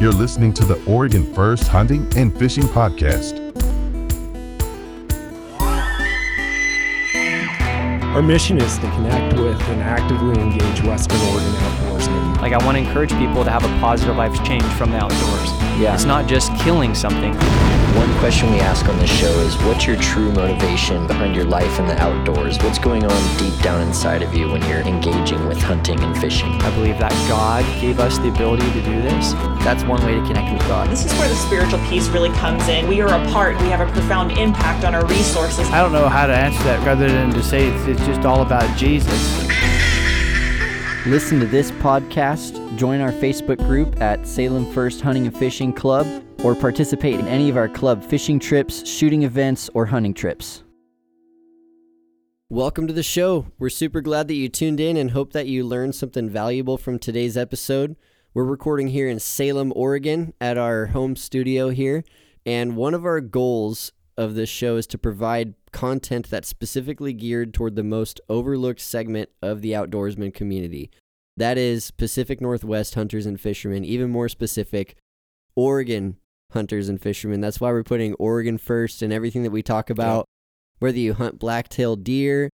You're listening to the Oregon First Hunting and Fishing Podcast. Our mission is to connect with and actively engage Western Oregon outdoorsmen. Like I want to encourage people to have a positive life change from the outdoors. Yeah. It's not just killing something. One question we ask on this show is what's your true motivation behind your life in the outdoors? What's going on deep down inside of you when you're engaging with hunting and fishing? I believe that God gave us the ability to do this. That's one way to connect with God. This is where the spiritual piece really comes in. We are a part, we have a profound impact on our resources. I don't know how to answer that rather than to say it's, it's just all about Jesus. Listen to this podcast, join our Facebook group at Salem First Hunting and Fishing Club, or participate in any of our club fishing trips, shooting events, or hunting trips. Welcome to the show. We're super glad that you tuned in and hope that you learned something valuable from today's episode. We're recording here in Salem, Oregon at our home studio here, and one of our goals of this show is to provide content that's specifically geared toward the most overlooked segment of the outdoorsman community. That is Pacific Northwest hunters and fishermen, even more specific, Oregon hunters and fishermen. That's why we're putting Oregon first in everything that we talk about. Whether you hunt black-tailed deer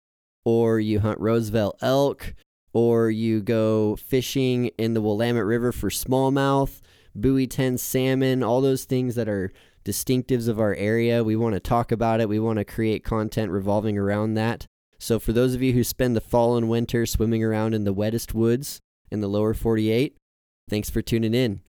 or you hunt Roosevelt elk or you go fishing in the Willamette River for smallmouth, buoy 10 salmon, all those things that are distinctives of our area. We want to talk about it. We want to create content revolving around that. So, for those of you who spend the fall and winter swimming around in the wettest woods in the lower 48, thanks for tuning in.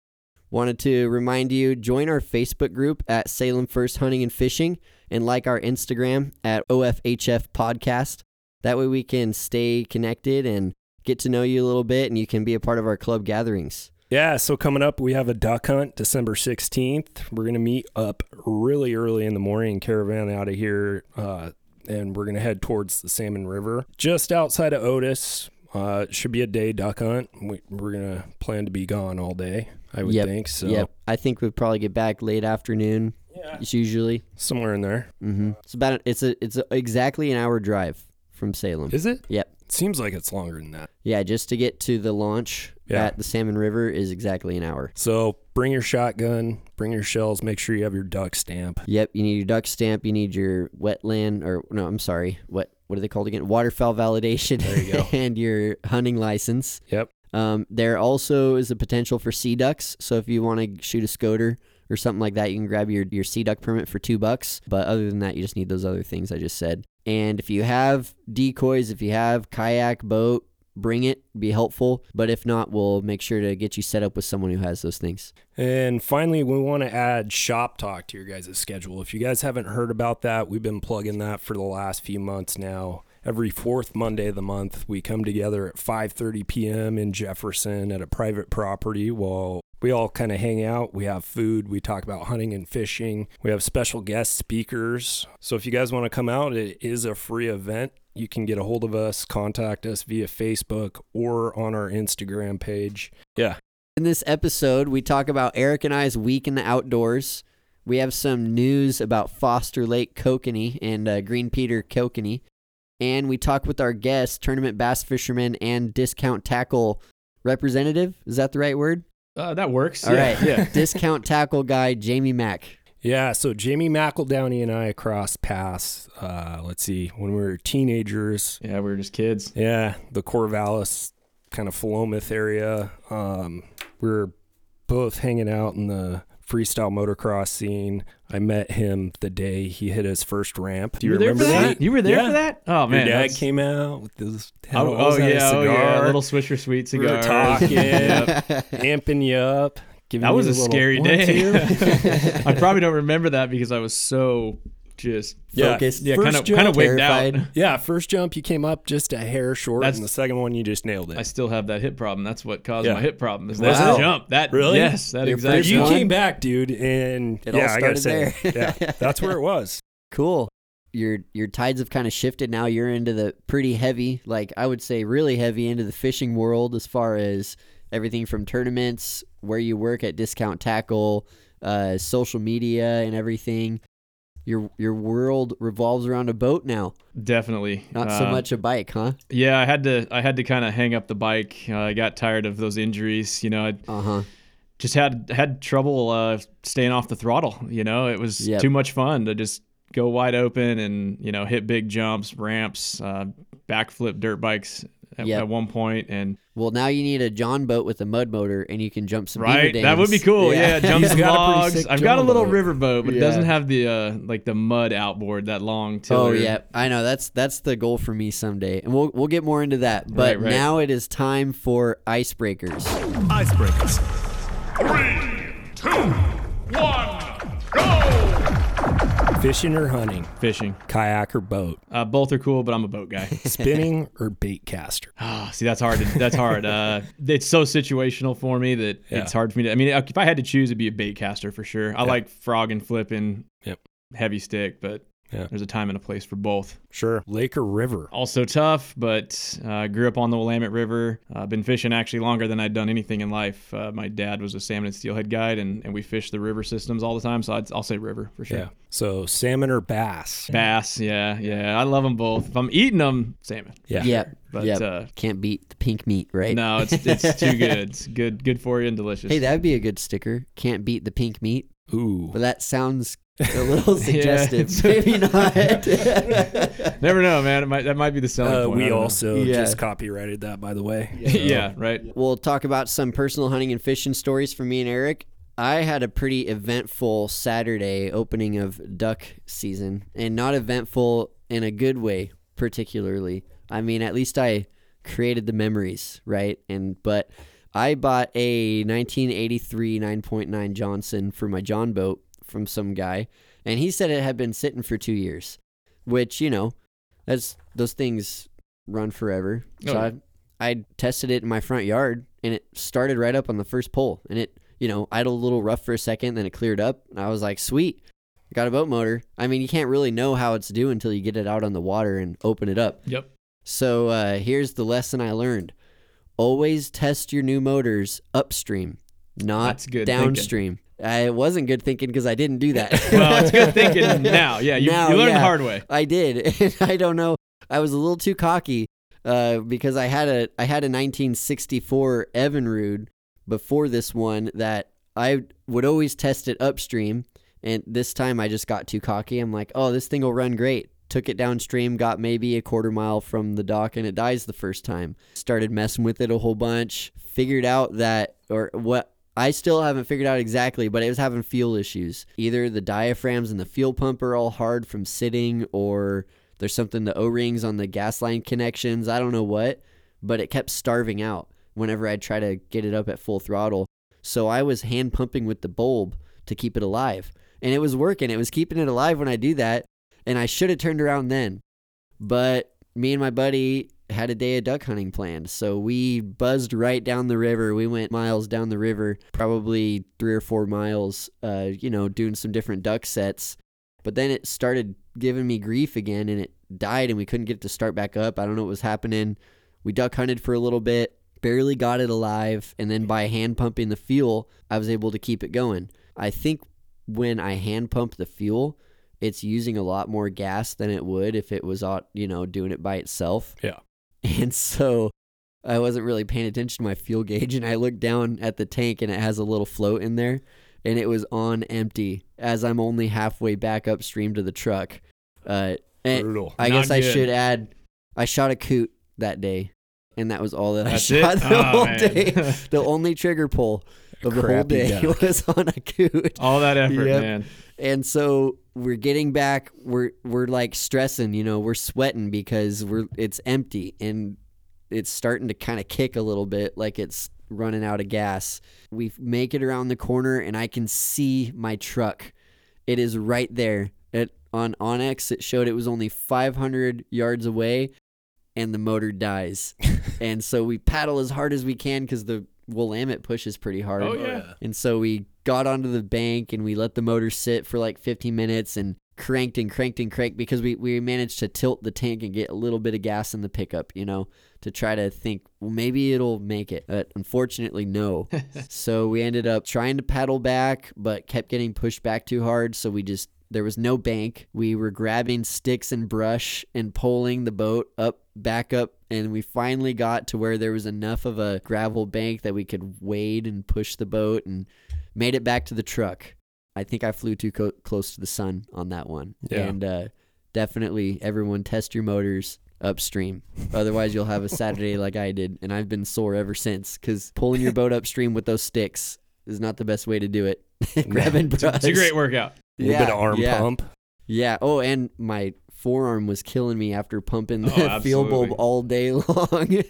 Wanted to remind you join our Facebook group at Salem First Hunting and Fishing and like our Instagram at OFHF Podcast. That way we can stay connected and get to know you a little bit and you can be a part of our club gatherings. Yeah, so coming up, we have a duck hunt December 16th. We're going to meet up really early in the morning, caravan out of here, uh, and we're going to head towards the Salmon River just outside of Otis. Uh, it should be a day duck hunt. We, we're going to plan to be gone all day, I would Yep, think. So, Yep. I think we'd probably get back late afternoon. Yeah. It's usually. somewhere in there. Mm-hmm. It's about it's a it's a, exactly an hour drive from Salem. Is it? Yep. Seems like it's longer than that. Yeah, just to get to the launch Yeah. at the Salmon River is exactly an hour. So bring your shotgun, bring your shells, make sure you have your duck stamp. Yep, you need your duck stamp, you need your wetland or no, I'm sorry, what what are they called again? Waterfowl validation. There you go. and your hunting license. Yep. Um, there also is a potential for sea ducks. So if you want to shoot a scoter or something like that, you can grab your, your sea duck permit for two bucks. But other than that, you just need those other things I just said. And if you have decoys, if you have kayak, boat, bring it, be helpful. But if not, we'll make sure to get you set up with someone who has those things. And finally, we want to add shop talk to your guys' schedule. If you guys haven't heard about that, we've been plugging that for the last few months now. Every fourth Monday of the month, we come together at 5:30 p.m. in Jefferson at a private property. While we all kind of hang out, we have food, we talk about hunting and fishing. We have special guest speakers. So if you guys want to come out, it is a free event. You can get a hold of us, contact us via Facebook or on our Instagram page. Yeah, In this episode, we talk about Eric and I's week in the outdoors. We have some news about Foster Lake Kokanee and uh, Green Peter Kokanee. And we talk with our guest, tournament bass fisherman and discount tackle representative. Is that the right word? Uh, that works. All yeah. right. Yeah. discount tackle guy, Jamie Mac. Yeah, so Jamie McEldowney and I crossed paths, uh, let's see, when we were teenagers. Yeah, we were just kids. Yeah, the Corvallis kind of Philomath area. Um, we were both hanging out in the freestyle motocross scene. I met him the day he hit his first ramp. Do you, were there remember for that? You were there Yeah. for that? Oh man, Your dad that's- came out with his Oh, oh a yeah, oh yeah, cigar, little Swisher Sweet We were talking, amping you up. Giving That was a scary day. I probably don't remember that because I was so just Yeah. Focused. yeah, kind of kind of wigged terrified. out. Yeah, first jump you came up just a hair short, That's- and the second one you just nailed it. I still have that hip problem. That's what caused Yeah. my hip problem. Is that it? jump? That Really? Yes, that Your exactly. first you one? came back, dude, and It all yeah, I gotta started say, there. yeah, that's where it was. Cool. Your your tides have kind of shifted now. You're into the pretty heavy, like I would say really heavy into the fishing world as far as everything from tournaments, where you work at Discount Tackle, uh, social media and everything. Your your world revolves around a boat now, Definitely. not so Uh, much a bike, huh? Yeah, I had to I had to kind of hang up the bike. Uh, I got tired of those injuries. You know, Uh huh. just had had trouble uh, staying off the throttle. You know, it was Yep. too much fun to just go wide open and you know hit big jumps, ramps, uh, backflip dirt bikes at, Yep. at one point, and Well, now you need a John boat with a mud motor, and you can jump some beaver right, that would be cool. Yeah, jump He's some got a pretty logs. I've got a little boat. river boat, but it doesn't have the uh, like the mud outboard that long. Oh yeah, I know. That's that's the goal for me someday, and we'll we'll get more into that. But Right, right. now it is time for icebreakers. Icebreakers. Fishing or hunting, fishing. kayak or boat, Uh, both are cool, but I'm a boat guy. spinning or bait caster. Ah, see, that's hard. To, that's hard. Uh, it's so situational for me that Yeah. it's hard for me to. I mean, if I had to choose, it'd be a bait caster for sure. I Yeah. like frog and flipping, Yep. heavy stick, but Yeah. there's a time and a place for both. Sure. Lake or river. Also tough, but uh, grew up on the Willamette River. Uh, been fishing actually longer than I'd done anything in life. Uh, my dad was a salmon and steelhead guide, and, and we fished the river systems all the time. So I'd, I'll say river for sure. Yeah. So salmon or bass. Bass, yeah, yeah. I love them both. If I'm eating them, salmon. Yeah. Yep, But yep. uh, Can't beat the pink meat, right? no, it's it's too good. It's good, good for you and delicious. Hey, that'd be a good sticker. Can't beat the pink meat. Ooh. But that sounds a little Yeah, suggestive. it's- Maybe not. Never know, man. It might, that might be the selling Uh, point. We also Yeah. just copyrighted that, by the way. yeah, right. we'll talk about some personal hunting and fishing stories from me and Eric. I had a pretty eventful Saturday opening of duck season, and not eventful in a good way, particularly. I mean, at least I created the memories, right? And but I bought a 1983 9.9 Johnson for my John boat from some guy, and he said it had been sitting for two years, which you know, that's those things run forever. So Oh. I I tested it in my front yard and it started right up on the first pole and it, you know, idled a little rough for a second, then it cleared up. And I was like, sweet, got a boat motor. I mean, you can't really know how it's doing until you get it out on the water and open it up. Yep. So uh, here's the lesson I learned always test your new motors upstream, not good thinking. I wasn't good thinking because I didn't do that. Well, it's good thinking now. Yeah, you, Now, you learned yeah. the hard way. I did. And I don't know. I was a little too cocky uh, because I had a I had a 1964 Evinrude before this one that I would always test it upstream, and this time I just got too cocky. I'm like, oh, this thing will run great. Took it downstream, got maybe a quarter mile from the dock, and it dies the first time. Started messing with it a whole bunch. Figured out that, or what I still haven't figured out exactly, but it was having fuel issues. Either the diaphragms and the fuel pump are all hard from sitting, or there's something the O-rings on the gas line connections. I don't know what, but it kept starving out whenever I'd try to get it up at full throttle. So I was hand pumping with the bulb to keep it alive, and it was working. It was keeping it alive when I do that, and I should have turned around then, but me and my buddy had a day of duck hunting planned. So we buzzed right down the river. We went miles down the river, probably three or four miles, uh, you know, doing some different duck sets. But then it started giving me grief again and it died and we couldn't get it to start back up. I don't know what was happening. We duck hunted for a little bit, barely got it alive. And then by hand pumping the fuel, I was able to keep it going. I think when I hand pump the fuel, it's using a lot more gas than it would if it was, you know, doing it by itself. Yeah. And so I wasn't really paying attention to my fuel gauge, and I looked down at the tank, and it has a little float in there, and it was on empty as I'm only halfway back upstream to the truck. Uh, and Brutal. I Not guess I good. should add, I shot a coot that day, and that was all that That's I it? shot the Oh, whole man. day. The only trigger pull of the whole day duck. was on a coot. All that effort, Yep. man. And so we're getting back. We're we're like stressing. You know, we're sweating because we're it's empty and it's starting to kind of kick a little bit, like it's running out of gas. We make it around the corner, and I can see my truck. It is right there. It on onX. It showed it was only 500 yards away, and the motor dies. and so we paddle as hard as we can because the Willamette pushes pretty hard. Oh, oh, yeah. And so we got onto the bank and we let the motor sit for like 15 minutes and cranked and cranked and cranked because we, we managed to tilt the tank and get a little bit of gas in the pickup, you know, to try to think, well, maybe it'll make it. But unfortunately, no. so we ended up trying to paddle back, but kept getting pushed back too hard. So we just There was no bank. We were grabbing sticks and brush and pulling the boat up, back up, and we finally got to where there was enough of a gravel bank that we could wade and push the boat and made it back to the truck. I think I flew too co- close to the sun on that one. Yeah. And uh, definitely, everyone test your motors upstream. Otherwise, you'll have a Saturday like I did, and I've been sore ever since. Because pulling your boat upstream with those sticks is not the best way to do it. Grabbing brush. It's a great workout. Yeah, A little bit of arm yeah. pump. Yeah. Oh, and my forearm was killing me after pumping Oh, the fuel bulb all day long.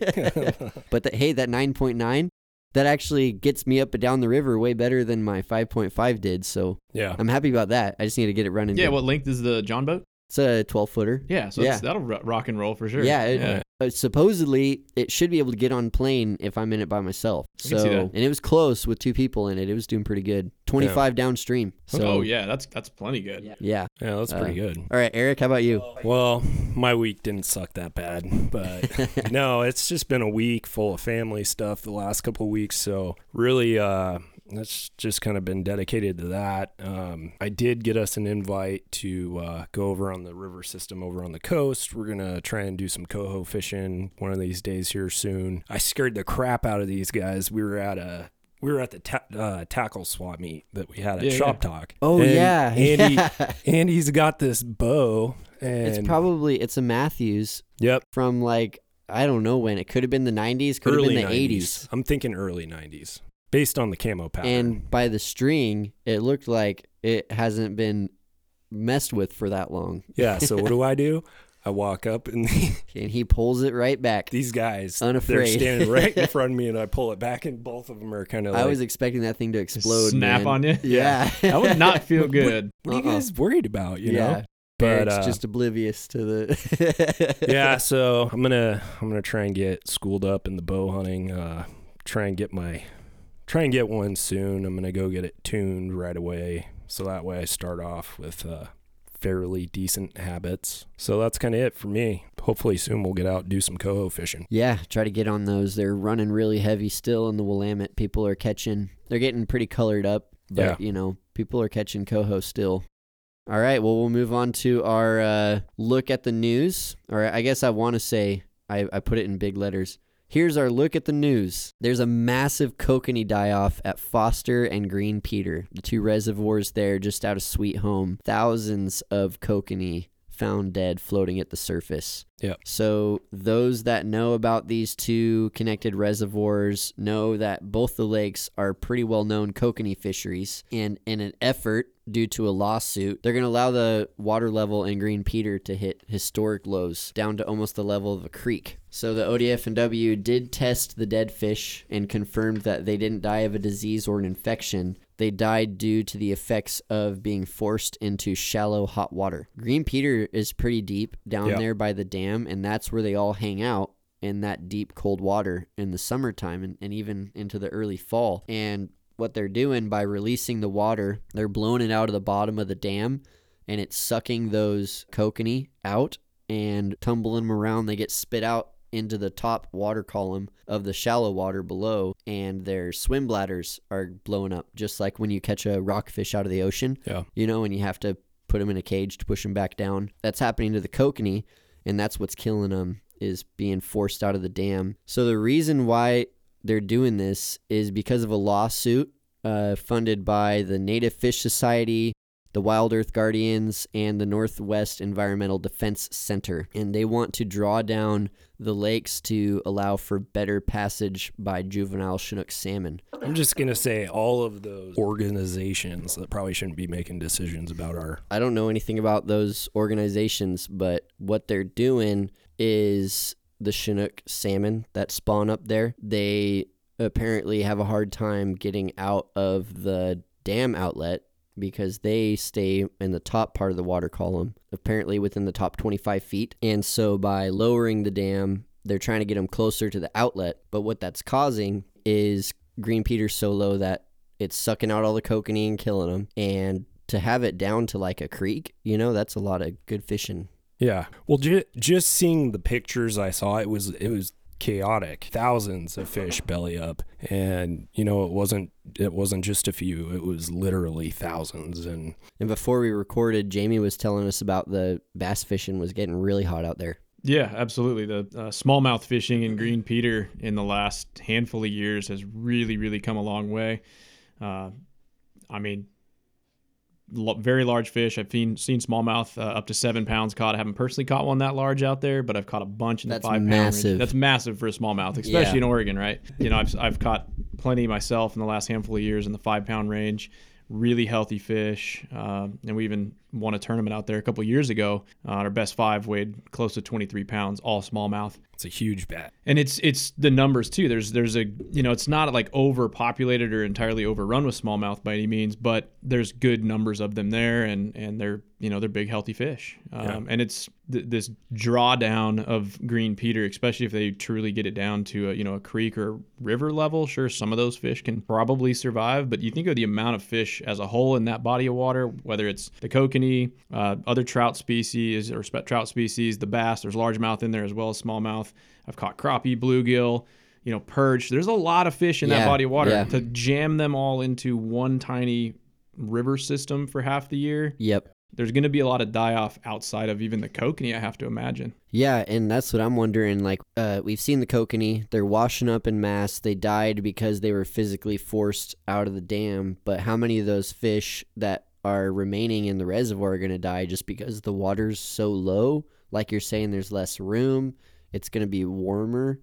but the, hey, that 9.9, that actually gets me up and down the river way better than my 5.5 did. So Yeah. I'm happy about that. I just need to get it running. Yeah, what length is the John boat? It's a 12 footer. Yeah, so Yeah. That'll rock and roll for sure. Yeah, it- uh, supposedly it should be able to get on plane if I'm in it by myself. I So can see that. and it was close with two people in it. It was doing pretty good. 25 downstream. So oh yeah, that's that's plenty good. yeah. Yeah, that's pretty Uh, good. All right, Eric, how about you? Well, my week didn't suck that bad, but no, it's just been a week full of family stuff the last couple of weeks. So really, uh, that's just kind of been dedicated to that. Um, I did get us an invite to uh, go over on the river system over on the coast. We're gonna try and do some coho fishing one of these days here soon. I scared the crap out of these guys. We were at a we were at the ta- uh, tackle swap meet that we had at Yeah, yeah. Shop Talk. Oh And yeah. Andy. Yeah. Andy's got this bow, and It's probably it's a Mathews yep. from like I don't know when. It could have been the 90s, could early have been the 90s. 80s. I'm thinking early 90s, based on the camo pattern. And by the string, it looked like it hasn't been messed with for that long. yeah, so what do I do? I walk up, and And he pulls it right back. these guys, unafraid, they're standing right in front of me, and I pull it back, and both of them are kind of like, I was expecting that thing to explode. Snap man. on you. Yeah. That would not feel good. "What are you Uh-uh. guys worried about?" You yeah. know. But Eric's uh, just oblivious to the. yeah, so I'm gonna I'm gonna try and get schooled up in the bow hunting. Uh, try and get my try and get one soon. I'm gonna go get it tuned right away, so that way I start off with uh, fairly decent habits. So that's kind of it for me. Hopefully soon we'll get out and do some coho fishing. Yeah, try to get on those. They're running really heavy still in the Willamette. People are catching. They're getting pretty colored up, but Yeah. you know, people are catching coho still. All right, well, we'll move on to our uh, look at the news. Or I guess I want to say I, I put it in big letters. Here's our look at the news. There's a massive kokanee die off at Foster and Green Peter, the two reservoirs there just out of Sweet Home. Thousands of kokanee found dead floating at the surface. Yep. So, those that know about these two connected reservoirs know that both the lakes are pretty well known kokanee fisheries. And in an effort, due to a lawsuit, they're going to allow the water level in Green Peter to hit historic lows down to almost the level of a creek. So, the ODF and W did test the dead fish and confirmed that they didn't die of a disease or an infection. They died due to the effects of being forced into shallow hot water. Green Peter is pretty deep down Yeah. there by the dam, and that's where they all hang out in that deep cold water in the summertime and, and even into the early fall. And what they're doing by releasing the water, they're blowing it out of the bottom of the dam and it's sucking those kokanee out and tumbling them around. They get spit out into the top water column of the shallow water below, and their swim bladders are blowing up, just like when you catch a rockfish out of the ocean. Yeah. You know, and you have to put them in a cage to push them back down. That's happening to the kokanee, and that's what's killing them is being forced out of the dam. So the reason why they're doing this is because of a lawsuit uh, funded by the Native Fish Society, the Wild Earth Guardians, and the Northwest Environmental Defense Center. And they want to draw down the lakes to allow for better passage by juvenile Chinook salmon. I'm just gonna say all of those organizations that probably shouldn't be making decisions about our I don't know anything about those organizations, but what they're doing is the Chinook salmon that spawn up there. They apparently have a hard time getting out of the dam outlet because they stay in the top part of the water column, apparently within the top 25 feet. And so by lowering the dam, they're trying to get them closer to the outlet. But what that's causing is green peter so low that it's sucking out all the kokanee and killing them. And to have it down to like a creek, you know, that's a lot of good fishing. Yeah. Well, ju- just seeing the pictures I saw, it was it was chaotic. Thousands of fish belly up, and you know it wasn't it wasn't just a few. It was literally thousands. And And before we recorded, Jamie was telling us about the bass fishing was getting really hot out there. Yeah, absolutely. The uh, smallmouth fishing in Green Peter in the last handful of years has really, really come a long way. Uh, I mean, lo- very large fish. I've seen, seen smallmouth uh, up to seven pounds caught. I haven't personally caught one that large out there, but I've caught a bunch in That's the five pound massive. range. That's massive for a smallmouth, especially Yeah. in Oregon, right? You know, I've, I've caught plenty myself in the last handful of years in the five pound range. Really healthy fish, uh, and we even won a tournament out there a couple years ago. Uh, our best five weighed close to 23 pounds, all smallmouth it's a huge bat. and it's it's the numbers too. There's there's a you know it's not like overpopulated or entirely overrun with smallmouth by any means, but there's good numbers of them there, and and they're you know they're big healthy fish. Um, And it's th- this drawdown of green peter, especially if they truly get it down to a you know a creek or river level. Sure, some of those fish can probably survive, but you think of the amount of fish as a whole in that body of water, whether it's the uh, other trout species or trout species, the bass. There's largemouth in there as well as smallmouth. I've caught crappie, bluegill, you know, perch. There's a lot of fish in Yeah, that body of water. yeah. To jam them all into one tiny river system for half the year, Yep. there's going to be a lot of die off outside of even the kokanee, I have to imagine. Yeah, and that's what I'm wondering. Like, uh, we've seen the kokanee; they're washing up in mass. They died because they were physically forced out of the dam. But how many of those fish that are remaining in the reservoir are going to die just because the water's so low? Like you're saying, there's less room. It's going to be warmer.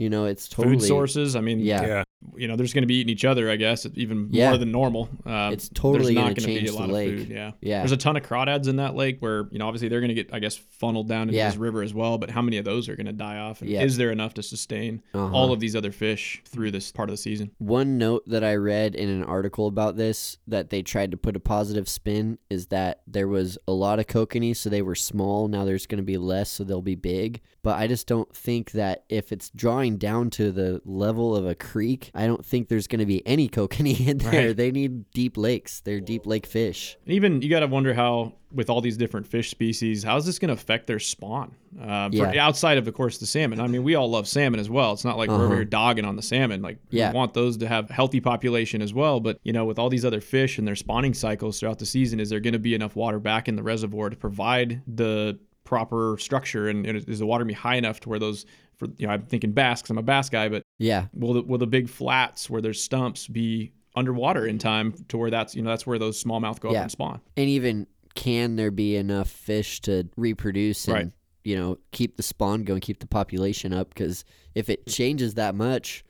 You know, it's totally Food sources, I mean, Yeah. Yeah. you know, there's going to be eating each other, I guess, even Yeah. more than normal. Uh, It's totally there's not gonna gonna change be a the lot lake. of food. Yeah. Yeah. There's a ton of crawdads in that lake where, you know, obviously they're going to get, I guess, funneled down into Yeah. this river as well. But how many of those are going to die off? And Yeah. is there enough to sustain Uh-huh. all of these other fish through this part of the season? One note that I read in an article about this that they tried to put a positive spin is that there was a lot of kokanee, so they were small. Now there's going to be less, so they'll be big. But I just don't think that if it's drawing down to the level of a creek, I don't think there's going to be any kokanee in there. Right. They need deep lakes. They're deep lake fish. And even you got to wonder how, with all these different fish species, how's this going to affect their spawn? Uh, for, Yeah. outside of, of course, the salmon. I mean, we all love salmon as well. It's not like we're Uh-huh. over here dogging on the salmon. Like, Yeah. we want those to have healthy population as well. But, you know, with all these other fish and their spawning cycles throughout the season, is there going to be enough water back in the reservoir to provide the proper structure? And, and is the water going to be high enough to where those, for you know, I'm thinking bass because I'm a bass guy, but Yeah. will the, will the big flats where there's stumps be underwater in time to where that's you know that's where those smallmouth go Yeah. up and spawn. And even can there be enough fish to reproduce and Right. you know keep the spawn going, keep the population up? Because if it changes that much,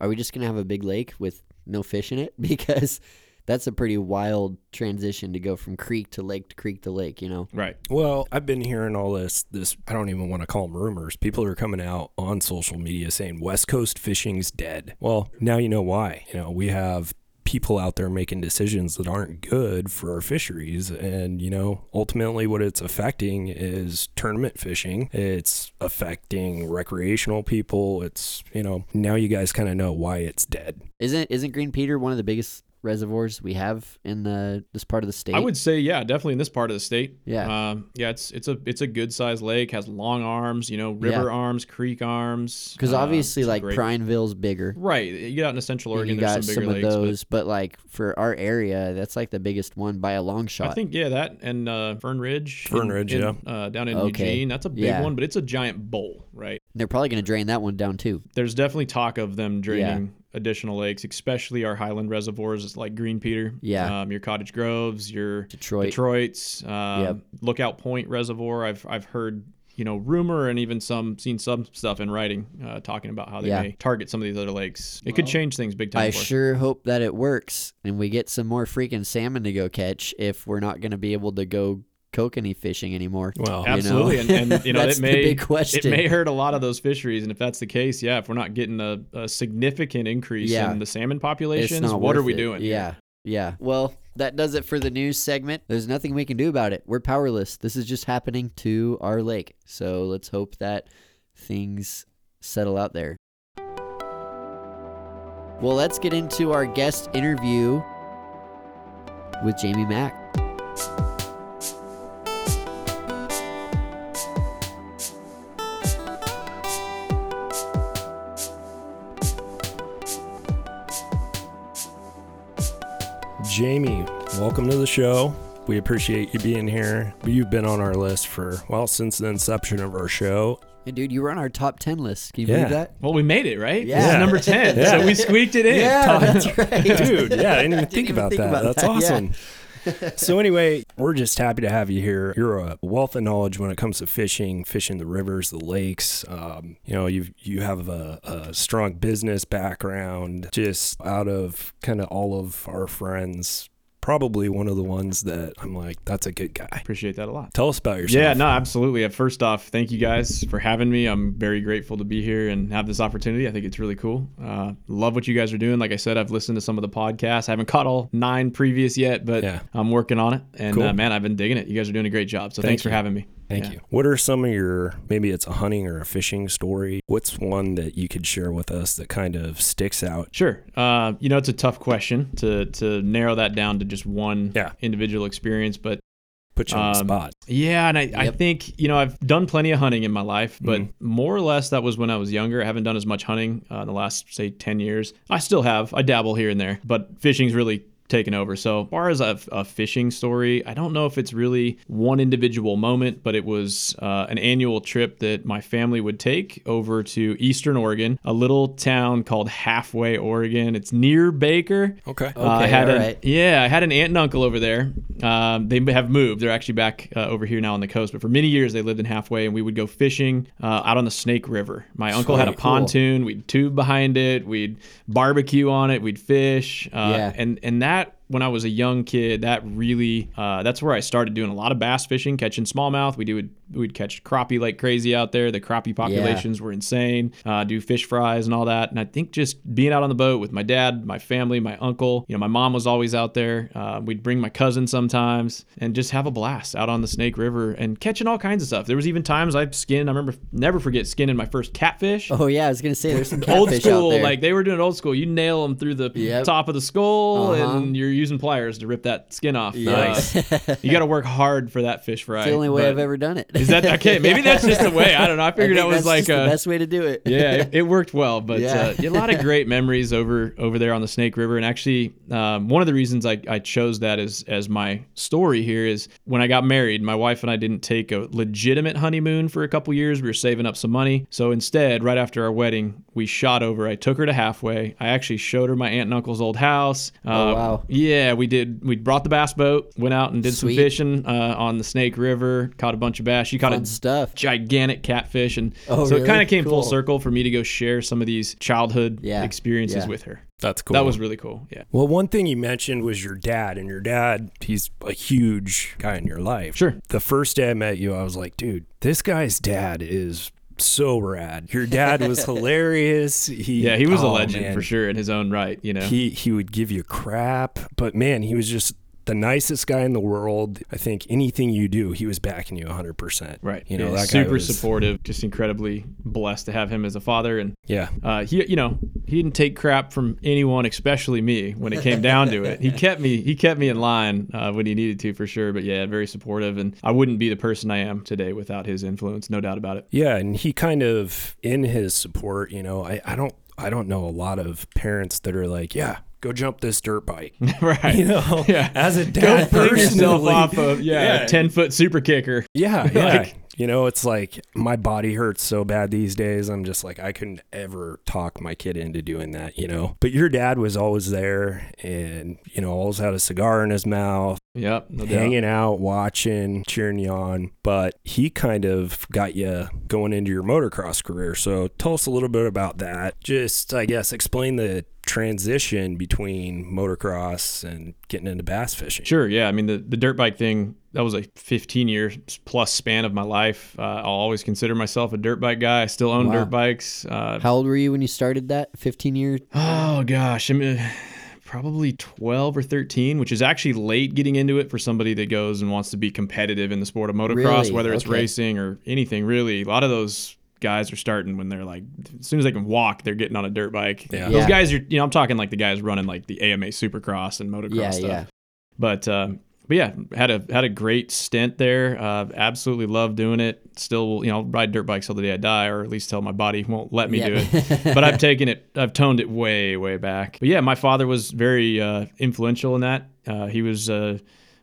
are we just gonna have a big lake with no fish in it? Because that's a pretty wild transition to go from creek to lake to creek to lake. You know? Right. Well, I've been hearing all this. This I don't even want to call them rumors. People are coming out on social media saying West Coast fishing's dead. Well, now you know why. You know we have people out there making decisions that aren't good for our fisheries, and you know ultimately what it's affecting is tournament fishing. It's affecting recreational people. It's you know now you guys kind of know why it's dead. Isn't isn't Green Peter one of the biggest reservoirs we have in the this part of the state? I would say yeah, definitely in this part of the state. Yeah. Um, yeah, it's it's a it's a good sized lake, has long arms, you know, river Yeah. arms, creek arms. Because Uh, obviously, like great- Prineville's bigger. Right. You get out into Central Oregon, you got some some, bigger of lakes. but- those, but, like for our area, that's like the biggest one by a long shot. I think yeah, that and uh, Fern Ridge. Fern Ridge, in, yeah. Uh, down in Okay. Eugene, that's a big Yeah. one, but it's a giant bowl, right? They're probably going to drain that one down too. There's definitely talk of them draining additional lakes, especially our highland reservoirs like Green Peter. Yeah. Um, your Cottage Groves, your Detroit. Detroit's, um, Yep. Lookout Point Reservoir. I've I've heard you know rumor and even some seen some stuff in writing uh, talking about how they Yeah. may target some of these other lakes. It could change things big time. I for us. sure hope that it works and we get some more freaking salmon to go catch if we're not going to be able to go kokanee fishing anymore. Well, you know? Absolutely, and, and you know That's it the may big question. it may hurt a lot of those fisheries, and if that's the case, yeah, if we're not getting a, a significant increase Yeah. in the salmon populations, what are we it. doing? Yeah. Yeah. Well, that does it for the news segment. There's nothing we can do about it. We're powerless. This is just happening to our lake. So let's hope that things settle out there. Well, let's get into our guest interview with Jamie Mac. Jamie, welcome to the show. We appreciate you being here. You've been on our list for, well, since the inception of our show. Hey, dude, you were on our top 10 list. Can you Yeah. believe that? Well, we made it, right? Yeah. This is number 10. Yeah. So we squeaked it in. Yeah, that's right. Dude, yeah, I didn't even think even about think that. about That's that, yeah. awesome. so anyway, we're just happy to have you here. You're a wealth of knowledge when it comes to fishing, fishing the rivers, the lakes. Um, you know, you you have a, a strong business background. Just out of kind of all of our friends, probably one of the ones that I'm like, that's a good guy. Appreciate that a lot. Tell us about yourself. Yeah, no, absolutely. Uh, First off, thank you guys for having me. I'm very grateful to be here and have this opportunity. I think it's really cool. Uh, love what you guys are doing. Like I said, I've listened to some of the podcasts. I haven't caught all nine previous yet, but Yeah. I'm working on it. And Cool. uh, man, I've been digging it. You guys are doing a great job. So Thank thanks for having me. Thank Yeah. you. What are some of your maybe it's a hunting or a fishing story? What's one that you could share with us that kind of sticks out? Sure. Uh, you know, it's a tough question to to narrow that down to just one Yeah. individual experience, but Put you on the Um, spot. Yeah, and I, I think you know I've done plenty of hunting in my life, but Mhm. more or less that was when I was younger. I haven't done as much hunting uh, in the last say ten years. I still have. I dabble here and there, but fishing's really taken over. So as far as a, a fishing story, I don't know if it's really one individual moment, but it was uh, an annual trip that my family would take over to Eastern Oregon, a little town called Halfway, Oregon. It's near Baker. Okay. Uh, I Okay, had all an- right. Yeah, I had an aunt and uncle over there. Um, they have moved. They're actually back uh, over here now on the coast. But for many years, they lived in Halfway, and we would go fishing uh, out on the Snake River. My uncle had a Sweet, cool. pontoon. We'd tube behind it. We'd barbecue on it. We'd fish. Uh, Yeah. And and that that when I was a young kid, that really uh, that's where I started doing a lot of bass fishing, catching smallmouth. We do we'd catch crappie like crazy out there. The crappie populations were insane. Uh, do fish fries and all that. And I think just being out on the boat with my dad, my family, my uncle. You know, my mom was always out there. Uh, we'd bring my cousin sometimes and just have a blast out on the Snake River and catching all kinds of stuff. There was even times I skinned. I remember never forget skinning my first catfish Oh, yeah. I was going to say there's some old school, out there. like they were doing old school. You nail them through the Yep. top of the skull, Uh-huh. and you're using pliers to rip that skin off. Nice. Uh, you got to work hard for that fish fry. It's the only way I've ever done it. Is that okay? Maybe that's just the way. I don't know. I I figured think that was like just the best way to do it. yeah, it, it worked well. But Yeah. uh, a lot of great memories over over there on the Snake River. And actually, um, one of the reasons I, I chose that as as my story here is when I got married, my wife and I didn't take a legitimate honeymoon for a couple years. We were saving up some money, so instead, right after our wedding, we shot over. I took her to halfway. I actually showed her my aunt and uncle's old house. Uh, Oh, wow. Yeah, we did. We brought the bass boat, went out and did Sweet. some fishing uh, on the Snake River. Caught a bunch of bass. You caught Fun a stuff. gigantic catfish and Oh, so it kind of came full circle for me to go share some of these childhood Yeah, experiences yeah. with her That's cool. that was really cool yeah Well, one thing you mentioned was your dad, and your dad, he's a huge guy in your life. Sure. The first day I met you, I was like, dude, this guy's dad is so rad. Your dad was hilarious. He, yeah he was a oh, legend man. for sure in his own right you know He he would give you crap, but man, he was just the nicest guy in the world. I think anything you do, he was backing you 100%. right You know, Yeah, that guy super was- supportive just incredibly blessed to have him as a father and Yeah. uh, he you know he didn't take crap from anyone especially me when it came down to it he kept me he kept me in line uh, when he needed to for sure but yeah very supportive and i wouldn't be the person i am today without his influence no doubt about it Yeah, and he kind of in his support, you know, I, I don't I don't know a lot of parents that are like, yeah, go jump this dirt bike. right You know, Yeah. as a Go dad, yourself personally- off of yeah, Yeah. 10 foot super kicker Yeah, yeah. Like- you know, it's like my body hurts so bad these days. I'm just like I couldn't ever talk my kid into doing that, you know. But your dad was always there, and you know, always had a cigar in his mouth, Yep, no doubt. hanging out, watching, cheering you on. But he kind of got you going into your motocross career. So tell us a little bit about that. Just, I guess, explain the transition between motocross and getting into bass fishing. Sure, yeah. I mean, the, the dirt bike thing, that was a 15 year plus span of my life. Uh, I'll always consider myself a dirt bike guy. I still own Wow. dirt bikes. Uh, How old were you when you started that? 15 years? oh, gosh. I mean, probably 12 or 13, which is actually late getting into it for somebody that goes and wants to be competitive in the sport of motocross, Really? whether it's Okay. racing or anything really. A lot of those guys are starting when they're like as soon as they can walk they're getting on a dirt bike Yeah. those Yeah. guys are you know i'm talking like the guys running like the ama supercross and motocross Yeah, stuff yeah. but um, but yeah, had a had a great stint there. Uh, absolutely love doing it. Still, you know, ride dirt bikes till the day I die, or at least till my body won't let me Yeah. do it. but I've taken it, I've toned it way, way back. But yeah, my father was very uh, influential in that. Uh, he was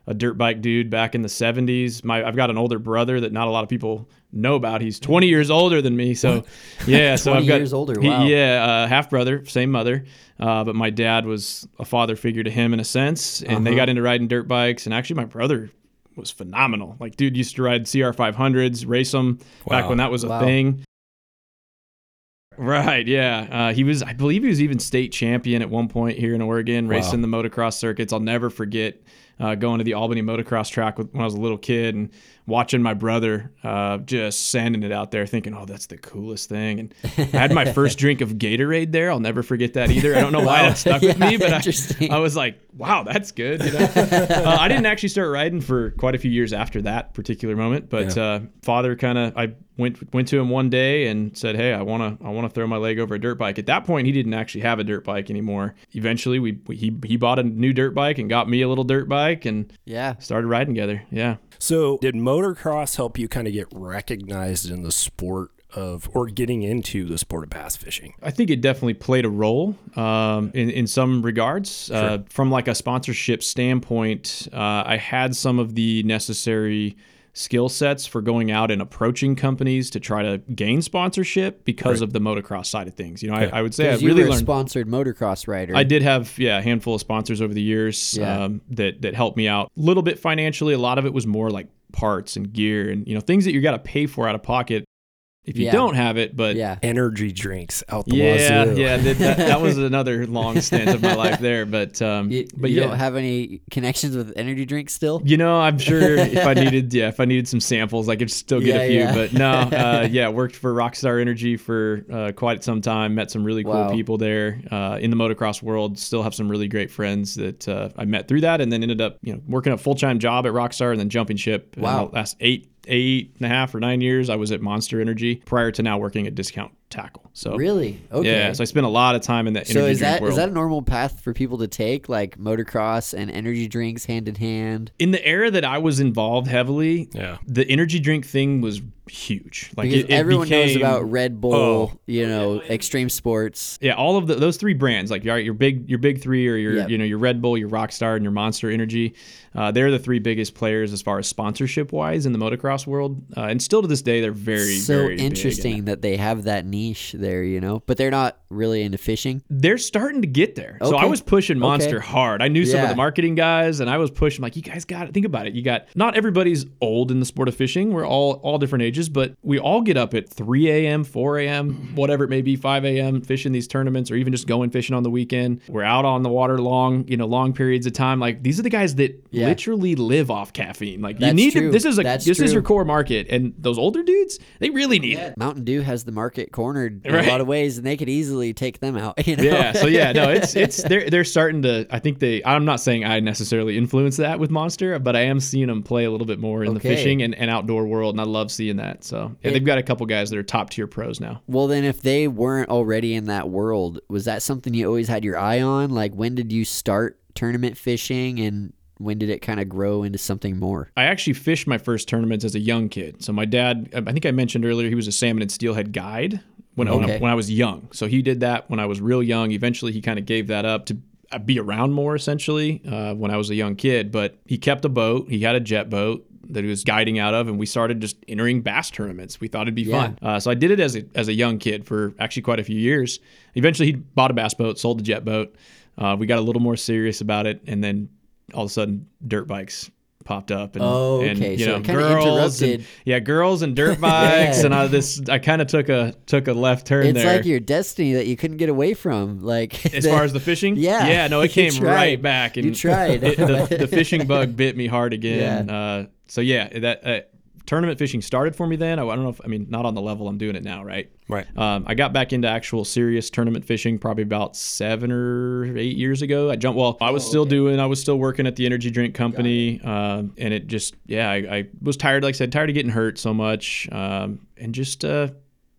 a, dirt bike dude back in the '70s. My I've got an older brother that not a lot of people know about. He's 20 years older than me. So yeah, so I've got years older, he- yeah, uh, half brother, same mother. Uh, but my dad was a father figure to him in a sense, and they Uh-huh. got into riding dirt bikes. And actually, my brother was phenomenal. Like, dude used to ride CR 500s, race them back when that was a Wow. thing. Right, yeah. Uh, he was, I believe he was even state champion at one point here in Oregon, racing the motocross circuits. I'll never forget uh, going to the Albany motocross track when I was a little kid and watching my brother uh, just sanding it out there, thinking, oh, that's the coolest thing. And I had my first drink of Gatorade there. I'll never forget that either. I don't know why that stuck with me, but. I, I was like, wow, that's good. You know? uh, I didn't actually start riding for quite a few years after that particular moment, but uh, father kind of, I went went to him one day and said, "Hey, I want to I want to throw my leg over a dirt bike." At that point, he didn't actually have a dirt bike anymore. Eventually, we, we he he bought a new dirt bike and got me a little dirt bike and Yeah. started riding together. Yeah. So, did motocross help you kind of get recognized in the sport of, or getting into the sport of bass fishing? I think it definitely played a role um, in in some regards. Uh, from like a sponsorship standpoint, uh, I had some of the necessary skill sets for going out and approaching companies to try to gain sponsorship because of the motocross side of things. You know, I, I would say I really were learned. sponsored motocross rider. I did have yeah a handful of sponsors over the years Yeah. um, that that helped me out a little bit financially. A lot of it was more like parts and gear and you know things that you got to pay for out of pocket if you Yeah. don't have it. But Yeah. Energy drinks out the yeah, wazoo. yeah, that, that, that was another long stint of my life there. But um, You, but you yeah. don't have any connections with energy drinks still? you know, I'm sure if I needed, yeah, if I needed some samples, I could still get Yeah, a few. yeah. But no, uh, yeah, worked for Rockstar Energy for uh, quite some time. Met some really cool Wow. people there uh, in the motocross world. Still have some really great friends that uh, I met through that, and then ended up, you know, working a full time job at Rockstar, and then jumping ship. Wow. the last eight, eight and a half or nine years, I was at Monster Energy. Prior to now working at Discount Tackle. So Really? Okay. yeah, so I spent a lot of time in that So is drink that world. is that a normal path for people to take, like motocross and energy drinks hand in hand? in the era that I was involved heavily, Yeah. the energy drink thing was huge. Like Because it, it everyone knows about Red Bull, Oh. you know, extreme sports. yeah, all of the, those three brands, like your your big your big three, or your Yep. you know your Red Bull, your Rockstar, and your Monster Energy. Uh, they're the three biggest players as far as sponsorship wise in the motocross world, uh, and still to this day they're very so very big in interesting that they have that niche there, you know, but they're not really into fishing. They're starting to get there. So I was pushing Monster Okay. hard. I knew some of the marketing guys, and I was pushing like, you guys got to think about it. You got not everybody's old in the sport of fishing. We're all all different ages, but we all get up at 3 a.m., 4 a.m., whatever it may be, 5 a.m. fishing these tournaments, or even just going fishing on the weekend. We're out on the water long, you know, long periods of time. Like these are the guys that Yeah. literally live off caffeine. Like you need true. to. This is a That's this is your core market, and those older dudes, they really need it. Mountain Dew has the market cornered in Right. a lot of ways, and they could easily take them out. You know? Yeah. So yeah, no, it's it's they're they're starting to. I think they. I'm not saying I necessarily influence that with Monster, but I am seeing them play a little bit more in the fishing and, and outdoor world, and I love seeing that. So yeah, It- they've got a couple guys that are top tier pros now. Well, then, if they weren't already in that world, was that something you always had your eye on? Like, when did you start tournament fishing, and when did it kind of grow into something more? I actually fished my first tournaments as a young kid. So my dad, I think I mentioned earlier, he was a salmon and steelhead guide when, when, I, when I was young. So he did that when I was real young. Eventually, he kind of gave that up to uh, be around more, essentially, uh, when I was a young kid. But he kept a boat. He had a jet boat that he was guiding out of, and we started just entering bass tournaments. We thought it'd be Yeah. fun. Uh, so I did it as a, as a young kid for actually quite a few years. Eventually, he bought a bass boat, sold the jet boat. Uh, we got a little more serious about it, and then all of a sudden, dirt bikes popped up. And, Oh, and, okay. you So know, girls and- yeah, girls and dirt bikes, Yeah. and I, this I kind of took a took a left turn It's there. like your destiny that you couldn't get away from. Like, as far as the fishing, Yeah. yeah, no, it came tried. right back. And You tried. it- the, the fishing bug bit me hard again. Yeah. Uh, so yeah, that uh, tournament fishing started for me then. I, I don't know if I mean not on the level I'm doing it now, right? Right. Um, I got back into actual serious tournament fishing probably about seven or eight years ago. I jumped. Well, I was still doing. I was still working at the energy drink company, um, and it just yeah, I, I was tired. Like I said, tired of getting hurt so much, um, and just. Uh,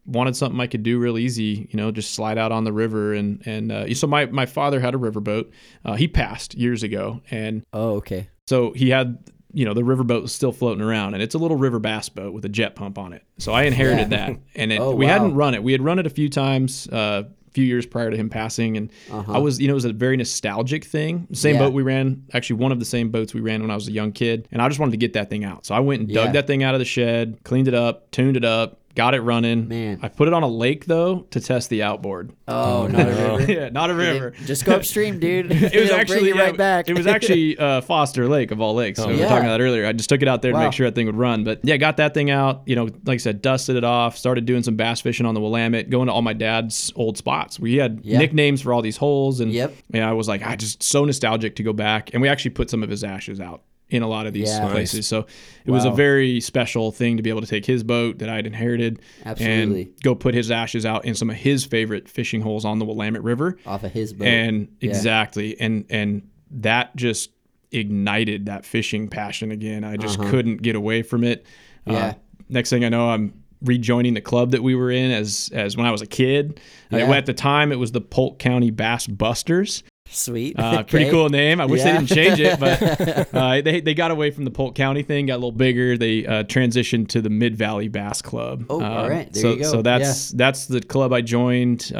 wanted something I could do real easy, you know, just slide out on the river and and uh, so my my father had a riverboat. Uh, he passed years ago, and oh, okay. So he had you know the riverboat was still floating around and it's a little river bass boat with a jet pump on it so i inherited Yeah. that and it, Oh, we wow. hadn't run it we had run it a few times uh, a few years prior to him passing and Uh-huh. i was you know it was a very nostalgic thing same Yeah. boat we ran actually one of the same boats we ran when i was a young kid and i just wanted to get that thing out so i went and Yeah. dug that thing out of the shed cleaned it up tuned it up got it running Man. i put it on a lake though to test the outboard Oh, not a river. yeah not a river Just go upstream, dude. it was actually you right back. It was actually uh, Foster Lake of all lakes. So we Yeah. were talking about that earlier. I just took it out there to make sure that thing would run. But yeah, got that thing out. You know, like I said, dusted it off. Started doing some bass fishing on the Willamette, going to all my dad's old spots. We had Yeah. nicknames for all these holes, and Yep. yeah, I was like, I just so nostalgic to go back. And we actually put some of his ashes out in a lot of these Yeah. Nice. places. So it was a very special thing to be able to take his boat that I'd inherited Absolutely. and go put his ashes out in some of his favorite fishing holes on the Willamette River off of his boat. and Yeah. exactly and and that just ignited that fishing passion again i just Uh-huh. couldn't get away from it Uh, Yeah. next thing i know i'm rejoining the club that we were in as as when i was a kid Uh, Yeah. at the time it was the polk county bass busters Sweet. uh, pretty Okay. cool name. I wish Yeah. they didn't change it, but uh, they they got away from the Polk County thing, got a little bigger. They uh, transitioned to the Mid Valley Bass Club. Oh, Uh, all right. There so you go. so that's that's the club I joined.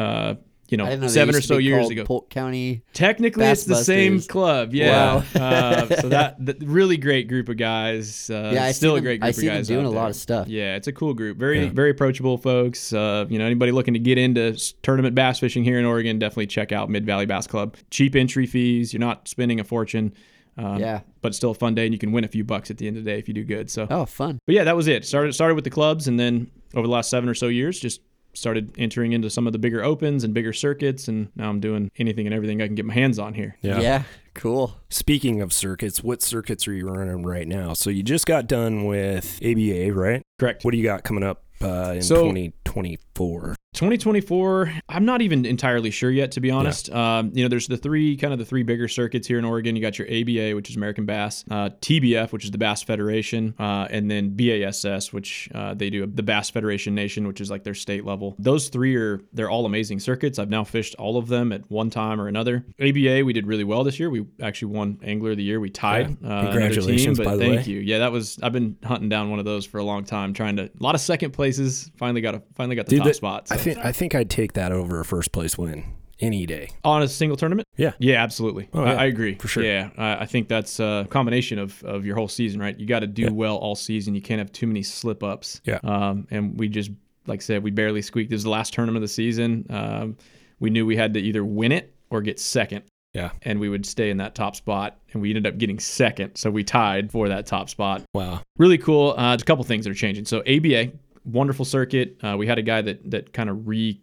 You know, seven or so years ago. Polk County. Technically, Bass it's the same club. Yeah. Wow. uh, so that, that really great group of guys. Uh, Yeah, I still a them- great I group see of them guys. doing out a lot of stuff. Yeah, it's a cool group. Very very approachable folks. Uh, you know, anybody looking to get into tournament bass fishing here in Oregon, definitely check out Mid Valley Bass Club. Cheap entry fees. You're not spending a fortune. Um, Yeah. But still a fun day, and you can win a few bucks at the end of the day if you do good. So, Oh, fun. but yeah, that was it. Started started with the clubs, and then over the last seven or so years, just started entering into some of the bigger opens and bigger circuits, and now I'm doing anything and everything I can get my hands on here. Yeah. Cool. Speaking of circuits, what circuits are you running right now? So you just got done with ABA, right? Correct. What do you got coming up uh, in So- 2024? 2024, I'm not even entirely sure yet, to be honest. Um, you know, there's the three kind of the three bigger circuits here in Oregon. You got your ABA, which is American Bass, uh, TBF, which is the Bass Federation, uh, and then BASS, which uh, they do the Bass Federation Nation, which is like their state level. Those three are they're all amazing circuits. I've now fished all of them at one time or another. ABA, we did really well this year. We actually won Angler of the Year. We tied. Yeah. Uh, Congratulations, team, but by the thank way. you. Yeah, that was I've been hunting down one of those for a long time, trying to a lot of second places. Finally got a finally got the Dude, top that- spot. I so. Think I think I'd take that over a first place win any day. on a single tournament. Yeah. Yeah, absolutely. Oh, I, I agree for sure. Yeah, I, I think that's a combination of, of your whole season, right? You got to do Yeah. well all season. You can't have too many slip ups. Yeah. Um, and we just, like I said, we barely squeaked. This is the last tournament of the season. Um, we knew we had to either win it or get second. Yeah. And we would stay in that top spot, and we ended up getting second, so we tied for that top spot. Wow. Really cool. Uh, a couple things that are changing. So ABA, wonderful circuit. Uh, we had a guy that that kind of re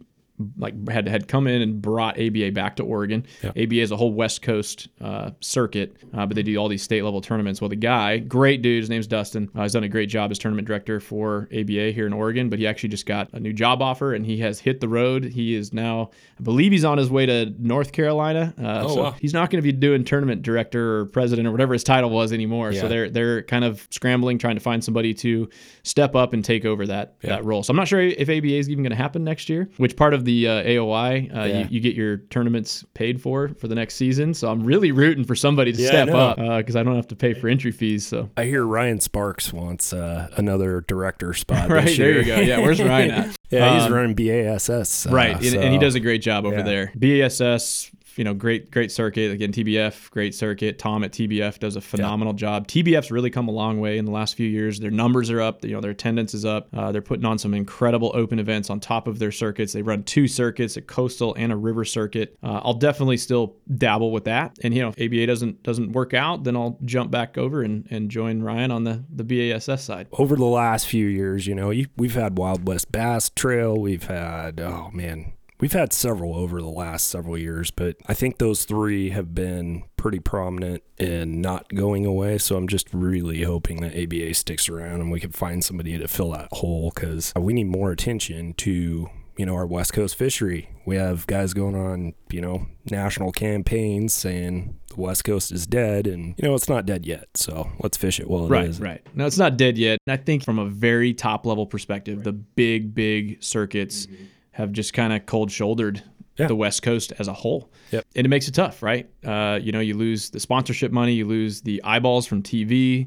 like had had come in and brought ABA back to Oregon. ABA is a whole West Coast uh, circuit, uh, but they do all these state level tournaments. Well, the guy, great dude, his name's Dustin. Uh, he's done a great job as tournament director for ABA here in Oregon, but he actually just got a new job offer and he has hit the road. He is now, I believe, he's on his way to North Carolina. Uh, Oh, so wow. he's not going to be doing tournament director or president or whatever his title was anymore. Yeah. So they're they're kind of scrambling, trying to find somebody to step up and take over that Yeah. that role. So I'm not sure if ABA is even going to happen next year. Which part of the uh, AOY uh, Yeah. you, you get your tournaments paid for for the next season. So I'm really rooting for somebody to Yeah, step up because I don't have to pay for entry fees. So I hear Ryan Sparks wants uh, another director spot. right this there you go. Yeah, where's Ryan at? yeah, he's Um, running BASS. uh, right, and, and he does a great job over yeah. there. BASS, you know, great great circuit. Again, TBF, great circuit. Tom at TBF does a phenomenal job. TBF's really come a long way in the last few years. Their numbers are up. You know, their attendance is up. Uh, they're putting on some incredible open events on top of their circuits. They run two circuits, a coastal and a river circuit. Uh, I'll definitely still dabble with that. And you know, if ABA doesn't doesn't work out, then I'll jump back over and, and join Ryan on the the BASS side. over the last few years, you know, you, we've had Wild West Bass Trail. We've had, oh man, we've had several over the last several years, but I think those three have been pretty prominent and not going away. So I'm just really hoping that ABA sticks around and we can find somebody to fill that hole because we need more attention to. You know, our West Coast fishery. We have guys going on, you know, national campaigns saying the West Coast is dead, and, you know, it's not dead yet. So let's fish it while it right, is. right. No, it's not dead yet. And I think from a very top level perspective, the big, big circuits mm-hmm. Have just kind of cold shouldered Yeah. the West Coast as a whole. Yep. And it makes it tough, right? Uh, you know, you lose the sponsorship money, you lose the eyeballs from TV,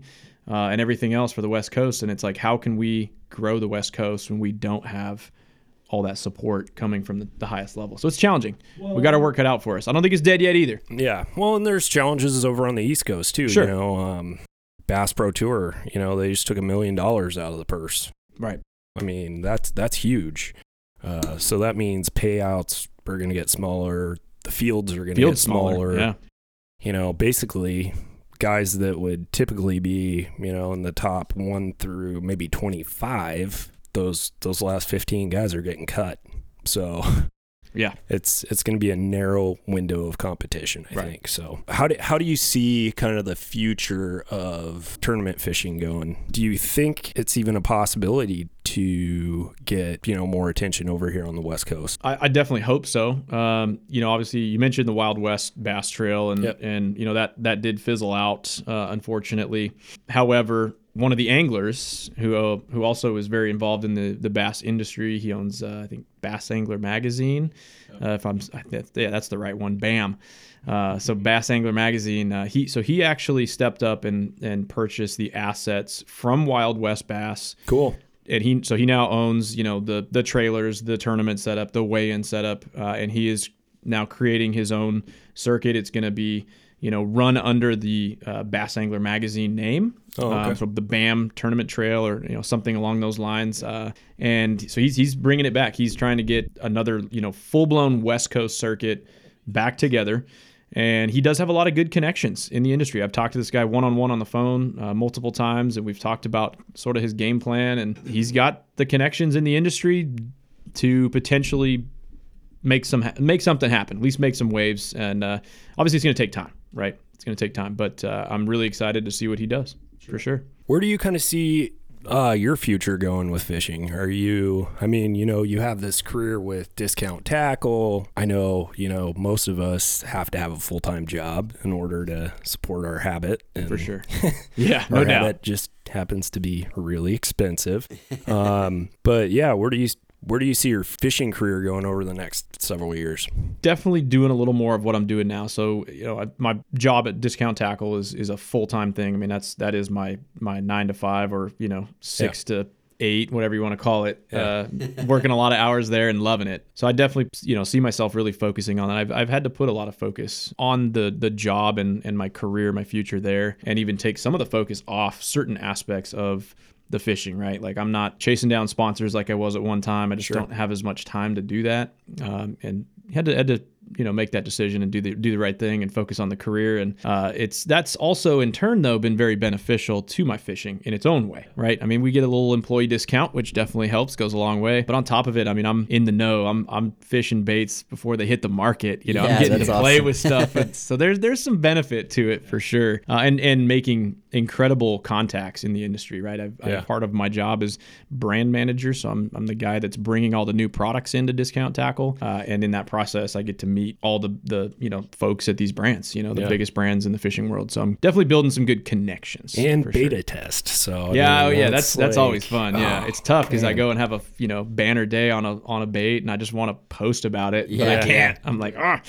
uh, and everything else for the West Coast. And it's like, how can we grow the West Coast when we don't have all that support coming from the, the highest level? So it's challenging. we got to work it out for us. I don't think it's dead yet either. Yeah. Well, and there's challenges over on the East Coast too. Sure. You know, um, Bass Pro Tour. You know, they just took a million dollars out of the purse. Right. I mean, that's that's huge. Uh, so that means payouts are going to get smaller. The fields are going to get smaller. smaller. Yeah. You know, basically, guys that would typically be, you know, in the top one through maybe twenty-five, those those last fifteen guys are getting cut. So Yeah. it's it's going to be a narrow window of competition, I Right. think. So how do how do you see kind of the future of tournament fishing going? Do you think it's even a possibility to get you know more attention over here on the West Coast? I, I definitely hope so. Um, you know, obviously, you mentioned the Wild West Bass Trail, and Yep. and you know that that did fizzle out, uh, unfortunately. However, one of the anglers who uh, who also is very involved in the the bass industry, he owns uh, I think Bass Angler Magazine. Uh, if I'm yeah, that's the right one. Bam. Uh, so Bass Angler Magazine, uh, he so he actually stepped up and and purchased the assets from Wild West Bass Cool. and he so he now owns you know the the trailers the tournament setup the weigh-in setup uh, and he is now creating his own circuit it's going to be you know run under the uh, bass angler magazine name Oh, okay. Um, so the bam tournament trail or you know something along those lines uh, and so he's, he's bringing it back he's trying to get another you know full-blown west coast circuit back together and he does have a lot of good connections in the industry. I've talked to this guy one on one on the phone uh, multiple times, and we've talked about sort of his game plan. And he's got the connections in the industry to potentially make some make something happen, at least make some waves. And uh, obviously, it's going to take time, right? It's going to take time, but uh, I'm really excited to see what he does for sure. Where do you kind of see uh, your future going with fishing? Are you, I mean, you know, you have this career with discount tackle. I know, you know, most of us have to have a full time job in order to support our habit. And For sure. Yeah, no doubt. habit just happens to be really expensive. um, but yeah, where do you where do you see your fishing career going over the next several years? definitely doing a little more of what I'm doing now. So you know, I, my job at Discount Tackle is is a full time thing. I mean, that's that is my my nine to five or you know six to eight, whatever you want to call it. Uh, working a lot of hours there and loving it. So I definitely you know see myself really focusing on that. I've, I've had to put a lot of focus on the the job and and my career, my future there, and even take some of the focus off certain aspects of the fishing, right? Like I'm not chasing down sponsors like I was at one time. I just don't have as much time to do that, um, and had to had to you know make that decision and do the do the right thing and focus on the career. And uh, it's that's also in turn though been very beneficial to my fishing in its own way, right? I mean, we get a little employee discount, which definitely helps, goes a long way. But on top of it, I mean, I'm in the know. I'm I'm fishing baits before they hit the market. You know, Yeah, I'm getting to that's play awesome. with stuff. And so there's there's some benefit to it for sure, uh, and and making incredible contacts in the industry, right? I've, Yeah. I've part of my job is brand manager, so I'm I'm the guy that's bringing all the new products into Discount Tackle, uh, and in that process, I get to meet all the the you know folks at these brands, you know, the Yeah. biggest brands in the fishing world. So I'm definitely building some good connections And for sure. beta test. So I Yeah, mean, oh yeah, that's that's always fun. Yeah, oh, it's tough because I go and have a you know banner day on a on a bait, and I just want to post about it, but I can't. I'm like, ah,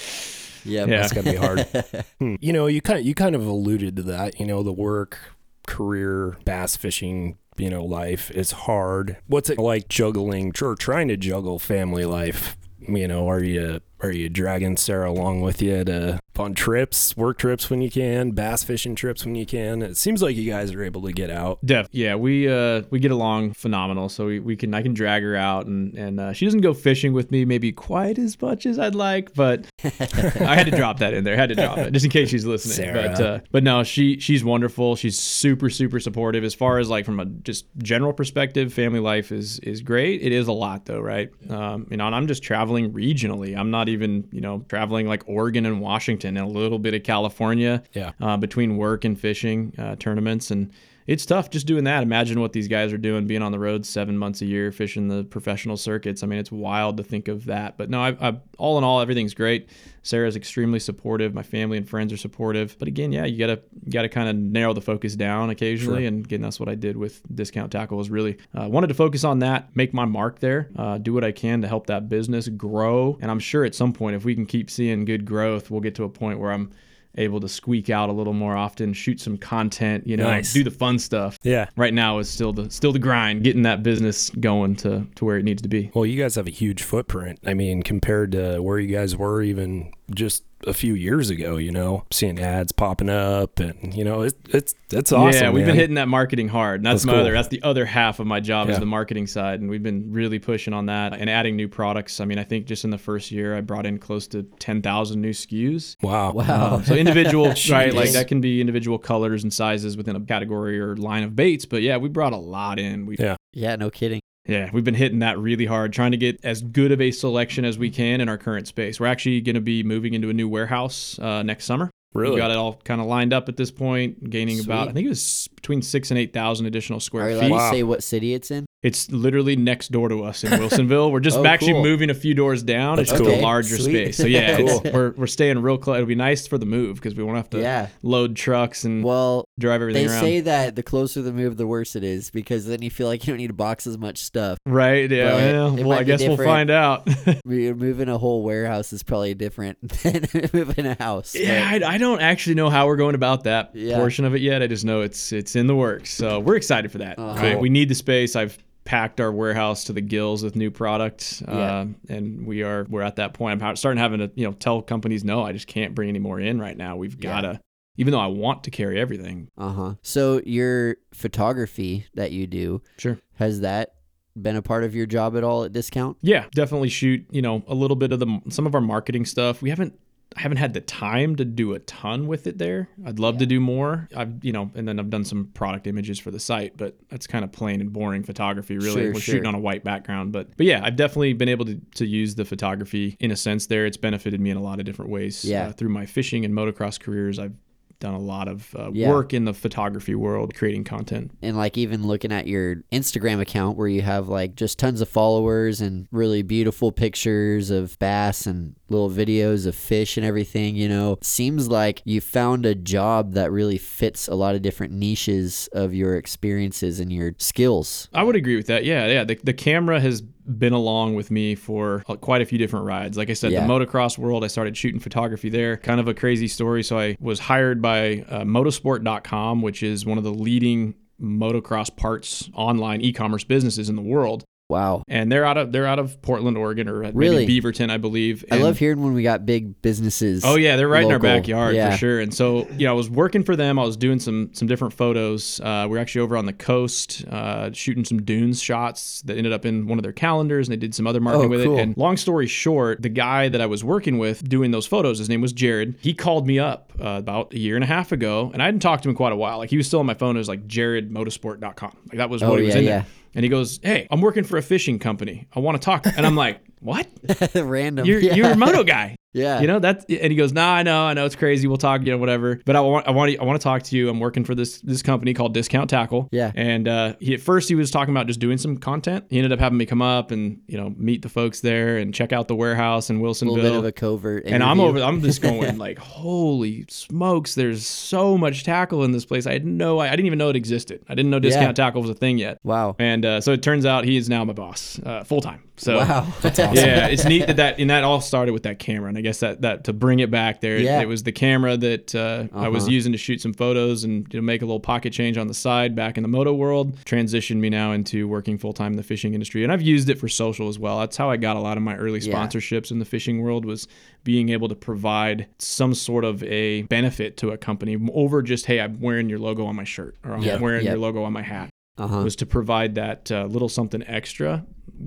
Yep. Yeah. That's gotta be hard. Hmm. You know, you kind of, you kind of alluded to that. You know, the work, career, bass fishing. You know, life is hard. What's it like juggling or trying to juggle family life? You know, are you are you dragging Sarah along with you to on trips, work trips when you can, bass fishing trips when you can? It seems like you guys are able to get out. Def, yeah, we uh we get along phenomenal. So we, we can I can drag her out and and uh, she doesn't go fishing with me maybe quite as much as I'd like, but I had to drop that in there. Had to drop it just in case she's listening. Sarah. But uh, but no, she she's wonderful. She's super super supportive as far as like from a just general perspective. Family life is is great. It is a lot though, right? Um, you know, and I'm just traveling regionally. I'm not even you know traveling like Oregon and Washington and a little bit of California Yeah. uh, between work and fishing uh, tournaments and it's tough just doing that. Imagine what these guys are doing, being on the road seven months a year, fishing the professional circuits. I mean, it's wild to think of that. But no, I, I, all in all, everything's great. Sarah's extremely supportive. My family and friends are supportive. But again, yeah, you gotta you gotta kind of narrow the focus down occasionally. Sure. And again, that's what I did with Discount Tackle. Was really uh, wanted to focus on that, make my mark there, uh, do what I can to help that business grow. And I'm sure at some point, if we can keep seeing good growth, we'll get to a point where I'm able to squeak out a little more often, shoot some content, you know, Nice. do the fun stuff. Yeah. Right now is still the still the grind, getting that business going to to where it needs to be. Well, you guys have a huge footprint. I mean, compared to where you guys were even just a few years ago, you know, seeing ads popping up and, you know, it, it's, it's awesome. yeah, we've man. been hitting that marketing hard. And that's, That's my cool. other that's the other half of my job is the marketing side. And we've been really pushing on that and adding new products. I mean, I think just in the first year I brought in close to ten thousand new SKUs. Wow. Wow. Uh, so individual, right? Like that can be individual colors and sizes within a category or line of baits. But yeah, we brought a lot in. We Yeah. yeah, no kidding. Yeah, we've been hitting that really hard, trying to get as good of a selection as we can in our current space. We're actually going to be moving into a new warehouse uh, next summer. Really? We got it all kind of lined up at this point, gaining about I think it was between six and eight thousand additional Are square you feet. allowed to say what city it's in? It's literally next door to us in Wilsonville. We're just Oh, actually cool. moving a few doors down. That's it's cool. to a larger Sweet. space. So yeah, Cool. we're we're staying real close. It'll be nice for the move because we won't have to Yeah. load trucks and Well, drive everything they around. say that the closer the move, the worse it is because then you feel like you don't need to box as much stuff. right? Yeah. But well, it well, I guess we'll find out. Moving a whole warehouse is probably different than moving a house. Yeah, I, I don't actually know how we're going about that Yeah. portion of it yet. I just know it's it's in the works. So we're excited for that. Uh-huh. Right? We need the space. I've packed our warehouse to the gills with new product, uh, Yeah. and we are we're at that point. I'm starting having to you know tell companies no, I just can't bring any more in right now. We've Yeah. gotta. Even though I want to carry everything, Uh huh. So your photography that you do, sure. has that been a part of your job at all at Discount? Yeah, definitely shoot. You know, a little bit of the some of our marketing stuff. We haven't I haven't had the time to do a ton with it there. I'd love to do more. I've you know, and then I've done some product images for the site, but that's kind of plain and boring photography. Really, Sure, we're sure. shooting on a white background, but but yeah, I've definitely been able to to use the photography in a sense. There, it's benefited me in a lot of different ways. Yeah. uh, through my fishing and motocross careers, I've done a lot of uh, Yeah. work in the photography world, creating content. And like even looking at your Instagram account where you have like just tons of followers and really beautiful pictures of bass and little videos of fish and everything, you know, seems like you found a job that really fits a lot of different niches of your experiences and your skills. I would agree with that. Yeah, yeah. The, the camera has been along with me for uh, quite a few different rides. Like I said, Yeah. the motocross world, I started shooting photography there. Kind of a crazy story. So I was hired by uh, motosport.com, which is one of the leading motocross parts online e-commerce businesses in the world. Wow. And they're out of they're out of Portland, Oregon, or Really? maybe Beaverton, I believe. I love hearing when we got big businesses. Oh yeah, they're right in our backyard Yeah. for sure. And so, you know, I was working for them. I was doing some some different photos. Uh, we are actually over on the coast, uh, shooting some dunes shots that ended up in one of their calendars, and they did some other marketing Oh, with cool. it. And long story short, the guy that I was working with doing those photos, his name was Jared. He called me up uh, about a year and a half ago, and I hadn't talked to him in quite a while. Like he was still on my phone. It was like jaredmotosport.com. Like that was Oh, what he was yeah, in yeah. there. And he goes, "Hey, I'm working for a fishing company. I want to talk." And I'm like, "What? Random. You're yeah. you're a moto guy." Yeah. You know that's and he goes, "Nah, I know, I know it's crazy. We'll talk, you know, whatever. But I want, I want, to, I want to talk to you. I'm working for this this company called Discount Tackle. Yeah. And uh, he at first he was talking about just doing some content. He ended up having me come up and you know meet the folks there and check out the warehouse in a Wilsonville. little bit of a covert. and I'm over. I'm just going like, holy smokes! There's so much tackle in this place. I had no, I didn't even know it existed. I didn't know Discount Tackle was a thing yet. Wow. And uh, so it turns out he is now my boss, uh, full time. So Wow. Awesome. yeah, it's neat that that and that all started with that camera, and I guess that that to bring it back there, Yeah. it was the camera that uh, I was Uh-huh. using to shoot some photos and to make a little pocket change on the side back in the moto world. Transitioned me now into working full time in the fishing industry, and I've used it for social as well. That's how I got a lot of my early Yeah. sponsorships in the fishing world was being able to provide some sort of a benefit to a company over just hey, I'm wearing your logo on my shirt or I'm Yep, wearing yep. your logo on my hat Uh-huh. was to provide that uh, little something extra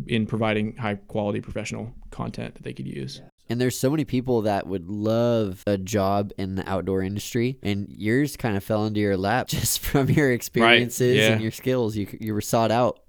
in providing high quality professional content that they could use. And there's so many people that would love a job in the outdoor industry, and yours kind of fell into your lap just from your experiences yeah. and your skills. You you were sought out.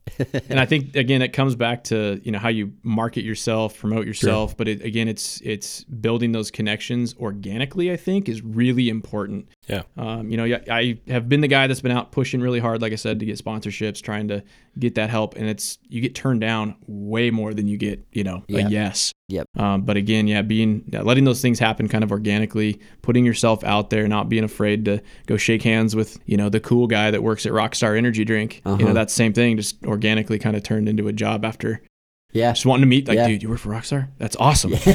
And I think again it comes back to you know how you market yourself, promote yourself, but it, again it's it's building those connections organically. I think is really important. Yeah. Um, you know, yeah, I have been the guy that's been out pushing really hard, like I said, to get sponsorships, trying to get that help, and it's you get turned down way more than you get, you know, a yes. Yep. Um, but again, yeah, being letting those things happen kind of organically, putting yourself out there, not being afraid to go shake hands with you know the cool guy that works at Rockstar Energy Drink. You Uh-huh. know, that's the same thing, just organically kind of turned into a job after Yeah. just wanting to meet. Like, Yeah. dude, you work for Rockstar? That's awesome. How'd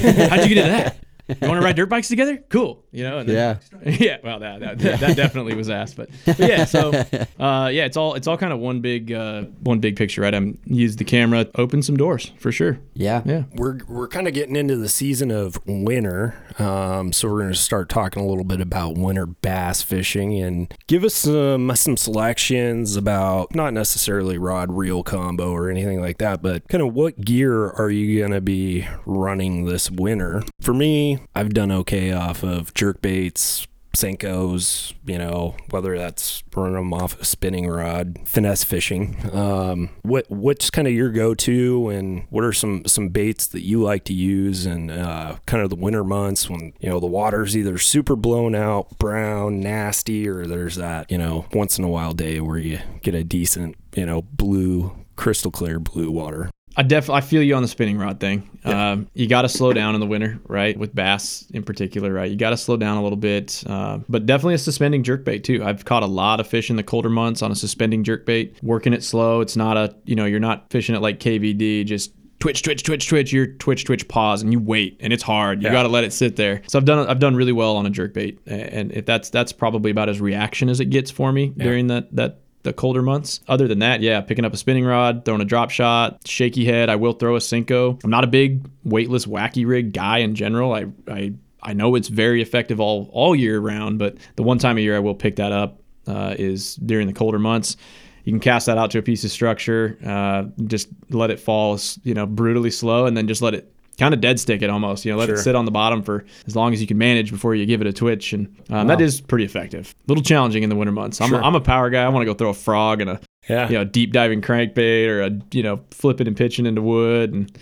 you get into that? You want to ride dirt bikes together? Cool. You know. And then, Yeah. yeah. Well, that that, that, that definitely was asked, but, but yeah. So uh, yeah, it's all it's all kind of one big uh, one big picture, right? I'm use the camera, open some doors for sure. Yeah. Yeah. We're we're kind of getting into the season of winter, um, so we're going to start talking a little bit about winter bass fishing and give us some some selections about not necessarily rod reel combo or anything like that, but kind of what gear are you going to be running this winter? For me, I've done okay off of jerk baits, Senkos, you know, whether that's running them off a spinning rod, finesse fishing. Um, what what's kind of your go-to, and what are some some baits that you like to use, and uh, kind of the winter months when you know the water's either super blown out, brown, nasty, or there's that you know once in a while day where you get a decent you know blue, crystal clear blue water. I definitely I feel you on the spinning rod thing. Um, you got to slow down in the winter, right? With bass in particular, right? You got to slow down a little bit, uh, but definitely a suspending jerkbait too. I've caught a lot of fish in the colder months on a suspending jerkbait, working it slow. It's not a you know you're not fishing it like KVD, just twitch, twitch, twitch, twitch. You're twitch, twitch, pause, and you wait, and it's hard. You Yeah. got to let it sit there. So I've done I've done really well on a jerkbait, and if that's that's probably about as reaction as it gets for me during that that the colder months. Other than that, yeah, picking up a spinning rod, throwing a drop shot, shaky head. I will throw a Senko. I'm not a big weightless wacky rig guy in general. I I I know it's very effective all all year round, but the one time a year I will pick that up uh, is during the colder months. You can cast that out to a piece of structure, uh, just let it fall, you know, brutally slow, and then just let it kind of dead stick it almost. You know, let it sit on the bottom for as long as you can manage before you give it a twitch, and um, that is pretty effective. A little challenging in the winter months. I'm, Sure. a, I'm a power guy. I want to go throw a frog and a Yeah, you know deep diving crankbait or a you know flipping and pitching into wood, and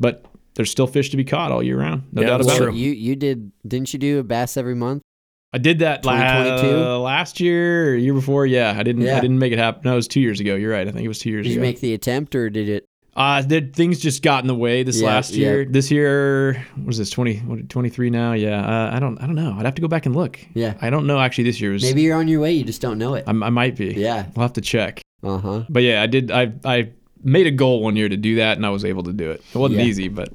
but there's still fish to be caught all year round. No Yeah, doubt about true. it. You you did didn't you do a bass every month? I did that la- 2022? last year or year before. Yeah, I didn't. Yeah. I didn't make it happen. No, it was two years ago. You're right. I think it was two years ago. Did you make the attempt or did it? Uh, did things just got in the way this Yeah, last yeah. year? This year, what was this 20, what, 23 now? Yeah, uh, I don't, I don't know. I'd have to go back and look. Yeah. I don't know. Actually, this year was. Maybe you're on your way. You just don't know it. I, I might be. Yeah. we'll have to check. Uh huh. But yeah, I did. I, I made a goal one year to do that, and I was able to do it. It wasn't Yeah. easy, but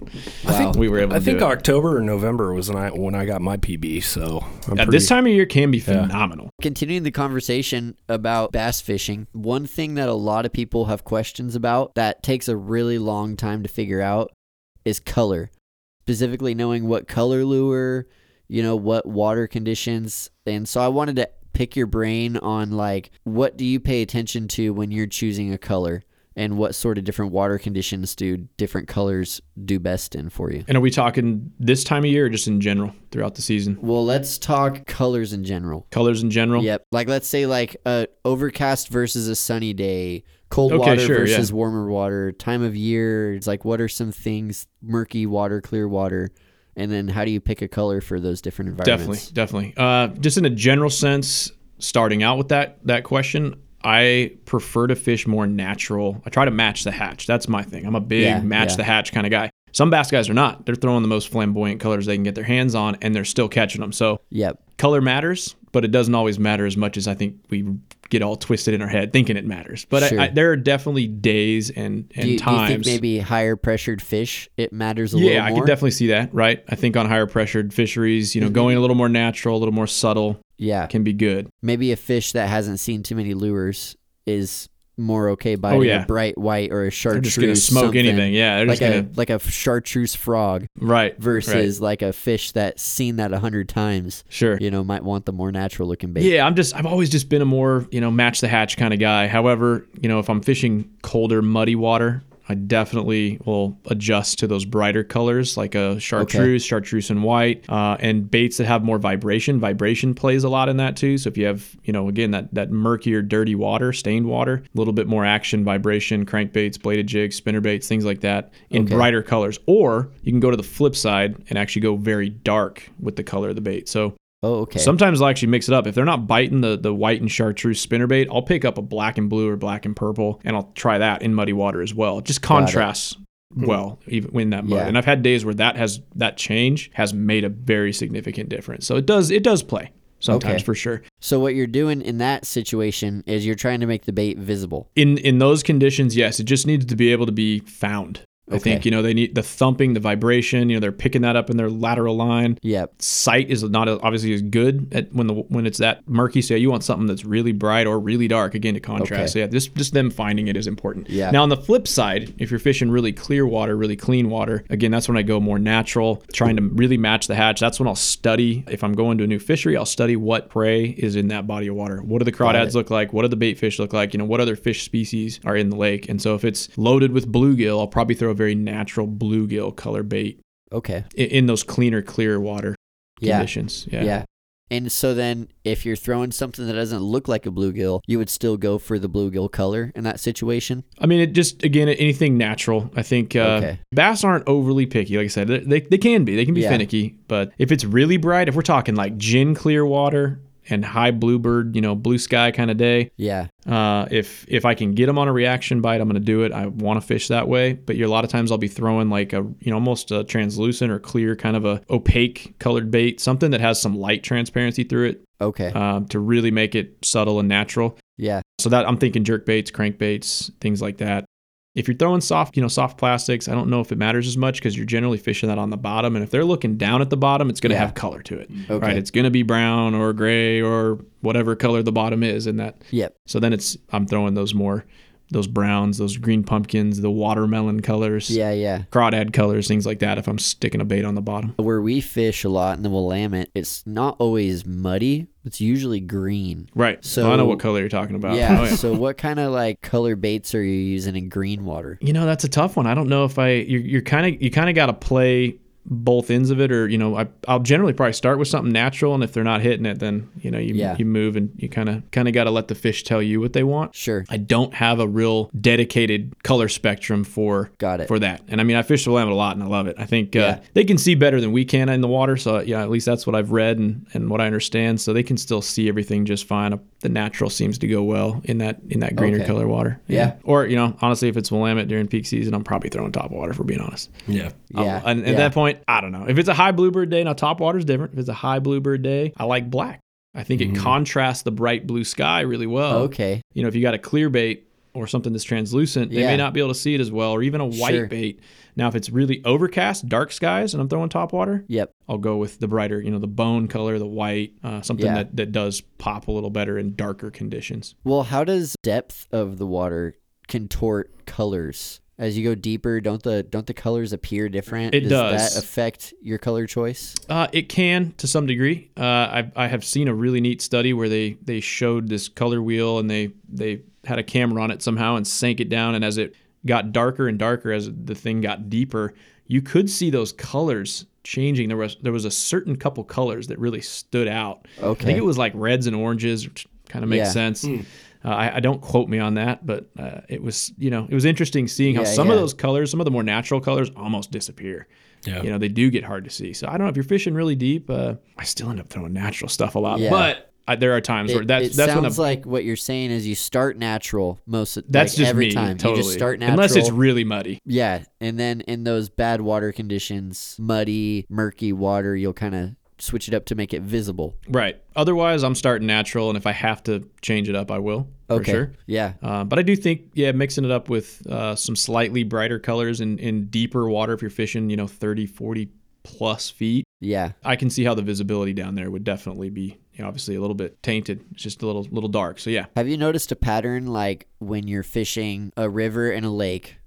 I think we were able to I think it. October or November was when I when I got my PB. So I'm Yeah, pretty, this time of year can be phenomenal. Continuing the conversation about bass fishing, one thing that a lot of people have questions about that takes a really long time to figure out is color. Specifically, knowing what color lure, you know, what water conditions. And so I wanted to pick your brain on like, what do you pay attention to when you're choosing a color? And what sort of different water conditions do different colors do best in for you? And are we talking this time of year or just in general throughout the season? Well, let's talk colors in general. Colors in general. Yep. Like let's say like a overcast versus a sunny day, cold Okay, water sure, versus yeah. warmer water, time of year. It's like what are some things? Murky water, clear water, and then how do you pick a color for those different environments? Definitely, definitely. Uh, just in a general sense, starting out with that that question, I prefer to fish more natural. I try to match the hatch. That's my thing. I'm a big Yeah, match yeah. the hatch kind of guy. Some bass guys are not. They're throwing the most flamboyant colors they can get their hands on, and they're still catching them. So Yep. color matters, but it doesn't always matter as much as I think we get all twisted in our head thinking it matters. But Sure. I, I, there are definitely days and, and Do you, do you times. think maybe higher pressured fish it matters a yeah, little I can definitely see that. Right. I think on higher pressured fisheries, you know, mm-hmm. going a little more natural, a little more subtle yeah. can be good. Maybe a fish that hasn't seen too many lures is more okay Oh, yeah. a bright white or a They're chartreuse. just gonna smoke anything. Yeah, they're Like just a gonna like a chartreuse frog right versus like a fish that's seen that a hundred times. Sure. You know, might want the more natural looking bait. Yeah, I'm just I've always just been a more, you know, match the hatch kind of guy. However, you know, if I'm fishing colder, muddy water, I definitely will adjust to those brighter colors like a chartreuse, chartreuse and white, uh, and baits that have more vibration. Vibration plays a lot in that too. So if you have, you know, again that that murkier, dirty water, stained water, a little bit more action, vibration, crankbaits, bladed jigs, spinner baits, things like that in Okay. brighter colors. Or you can go to the flip side and actually go very dark with the color of the bait. So Oh, okay. Sometimes I'll actually mix it up. If they're not biting the, the white and chartreuse spinnerbait, I'll pick up a black and blue or black and purple and I'll try that in muddy water as well. It just contrasts hmm. well even in that mud. Yeah. And I've had days where that has that change has made a very significant difference. So it does it does play sometimes Okay. for sure. so what you're doing in that situation is you're trying to make the bait visible. In in those conditions, yes, it just needs to be able to be found. I think you know they need the thumping, the vibration. You know they're picking that up in their lateral line. Yeah, Sight is not obviously as good at when the when it's that murky. So yeah, you want something that's really bright or really dark again to contrast. Okay. So yeah, just just them finding it is important. Yeah. Now on the flip side, if you're fishing really clear water, really clean water, again that's when I go more natural, trying to really match the hatch. That's when I'll study. If I'm going to a new fishery, I'll study what prey is in that body of water. What do the crawdads look like? What do the bait fish look like? You know, what other fish species are in the lake? And so if it's loaded with bluegill, I'll probably throw a very natural bluegill color bait Okay. in, in those cleaner, clear water Yeah. conditions. Yeah. Yeah. And so then if you're throwing something that doesn't look like a bluegill, you would still go for the bluegill color in that situation? I mean, it just again anything natural. I think uh, Okay. bass aren't overly picky. Like I said, they, they, they can be. They can be Yeah. finicky. But if it's really bright, if we're talking like gin clear water and high bluebird, you know, blue sky kind of day, Yeah. uh, if if I can get them on a reaction bite, I'm going to do it. I want to fish that way. But you're, a lot of times I'll be throwing like a you know almost a translucent or clear kind of a opaque colored bait, something that has some light transparency through it Okay. um, to really make it subtle and natural. yeah. So that I'm thinking jerk baits, crank baits, things like that. If you're throwing soft, you know, soft plastics, I don't know if it matters as much because you're generally fishing that on the bottom. And if they're looking down at the bottom, it's going to Yeah. have color to it, Okay. right? It's going to be brown or gray or whatever color the bottom is in that. Yep. So then it's I'm throwing those more, those browns, those green pumpkins, the watermelon colors, Yeah, yeah. crawdad colors, things like that. If I'm sticking a bait on the bottom. Where we fish a lot in the Willamette, it's not always muddy. It's usually green. Right. So- I know what color you're talking about. Yeah. Oh, so what kind of like color baits are you using in green water? You know, that's a tough one. I don't know if I you're, you're kind of you kind of got to play both ends of it, or you know, I, I'll generally probably start with something natural, and if they're not hitting it, then you know you Yeah. you move and you kind of kind of got to let the fish tell you what they want. Sure. I don't have a real dedicated color spectrum for Got it. for that, and I mean I fish the Willamette a lot, and I love it. I think uh, they can see better than we can in the water, so yeah, at least that's what I've read and, and what I understand. So they can still see everything just fine. The natural seems to go well in that in that greener Okay. color water. Yeah. Or you know, honestly, if it's Willamette during peak season, I'm probably throwing top water. For being honest. Yeah. Yeah. Um, and at yeah. that point, I don't know. If it's a high bluebird day, now top water is different. If it's a high bluebird day, I like black. I think it contrasts the bright blue sky really well. Okay. You know, if you got a clear bait or something that's translucent, they Yeah. may not be able to see it as well, or even a white Sure. bait. Now, if it's really overcast, dark skies, and I'm throwing top water, Yep. I'll go with the brighter, you know, the bone color, the white, uh, something Yeah. that, that does pop a little better in darker conditions. Well, how does depth of the water contort colors? As you go deeper, don't the don't the colors appear different? It does. that affect your color choice? Uh, it can to some degree. Uh, I, I have seen a really neat study where they, they showed this color wheel and they they had a camera on it somehow and sank it down and as it got darker and darker as the thing got deeper, you could see those colors changing. There was there was a certain couple colors that really stood out. Okay. I think it was like reds and oranges, which kind of makes Yeah. sense. Uh, I, I don't quote me on that, but uh, it was you know it was interesting seeing how Yeah, some of those colors, some of the more natural colors, almost disappear Yeah. you know they do get hard to see so i don't know if you're fishing really deep uh, i still end up throwing natural stuff a lot Yeah. but I, there are times where It, that's it that's when sounds a, like what you're saying is you start natural most of that's like just every me time. totally You just start natural. unless it's really muddy yeah, and then in those bad water conditions, muddy, murky water, you'll kind of switch it up to make it visible. right otherwise i'm starting natural and if i have to change it up i will for Okay. sure Yeah. uh, but I do think, yeah, mixing it up with uh, some slightly brighter colors in, in deeper water, if you're fishing, you know, 30, 40 plus feet, Yeah. I can see how the visibility down there would definitely be, you know, obviously a little bit tainted. It's just a little, little dark. So yeah, Have you noticed a pattern like when you're fishing a river and a lake?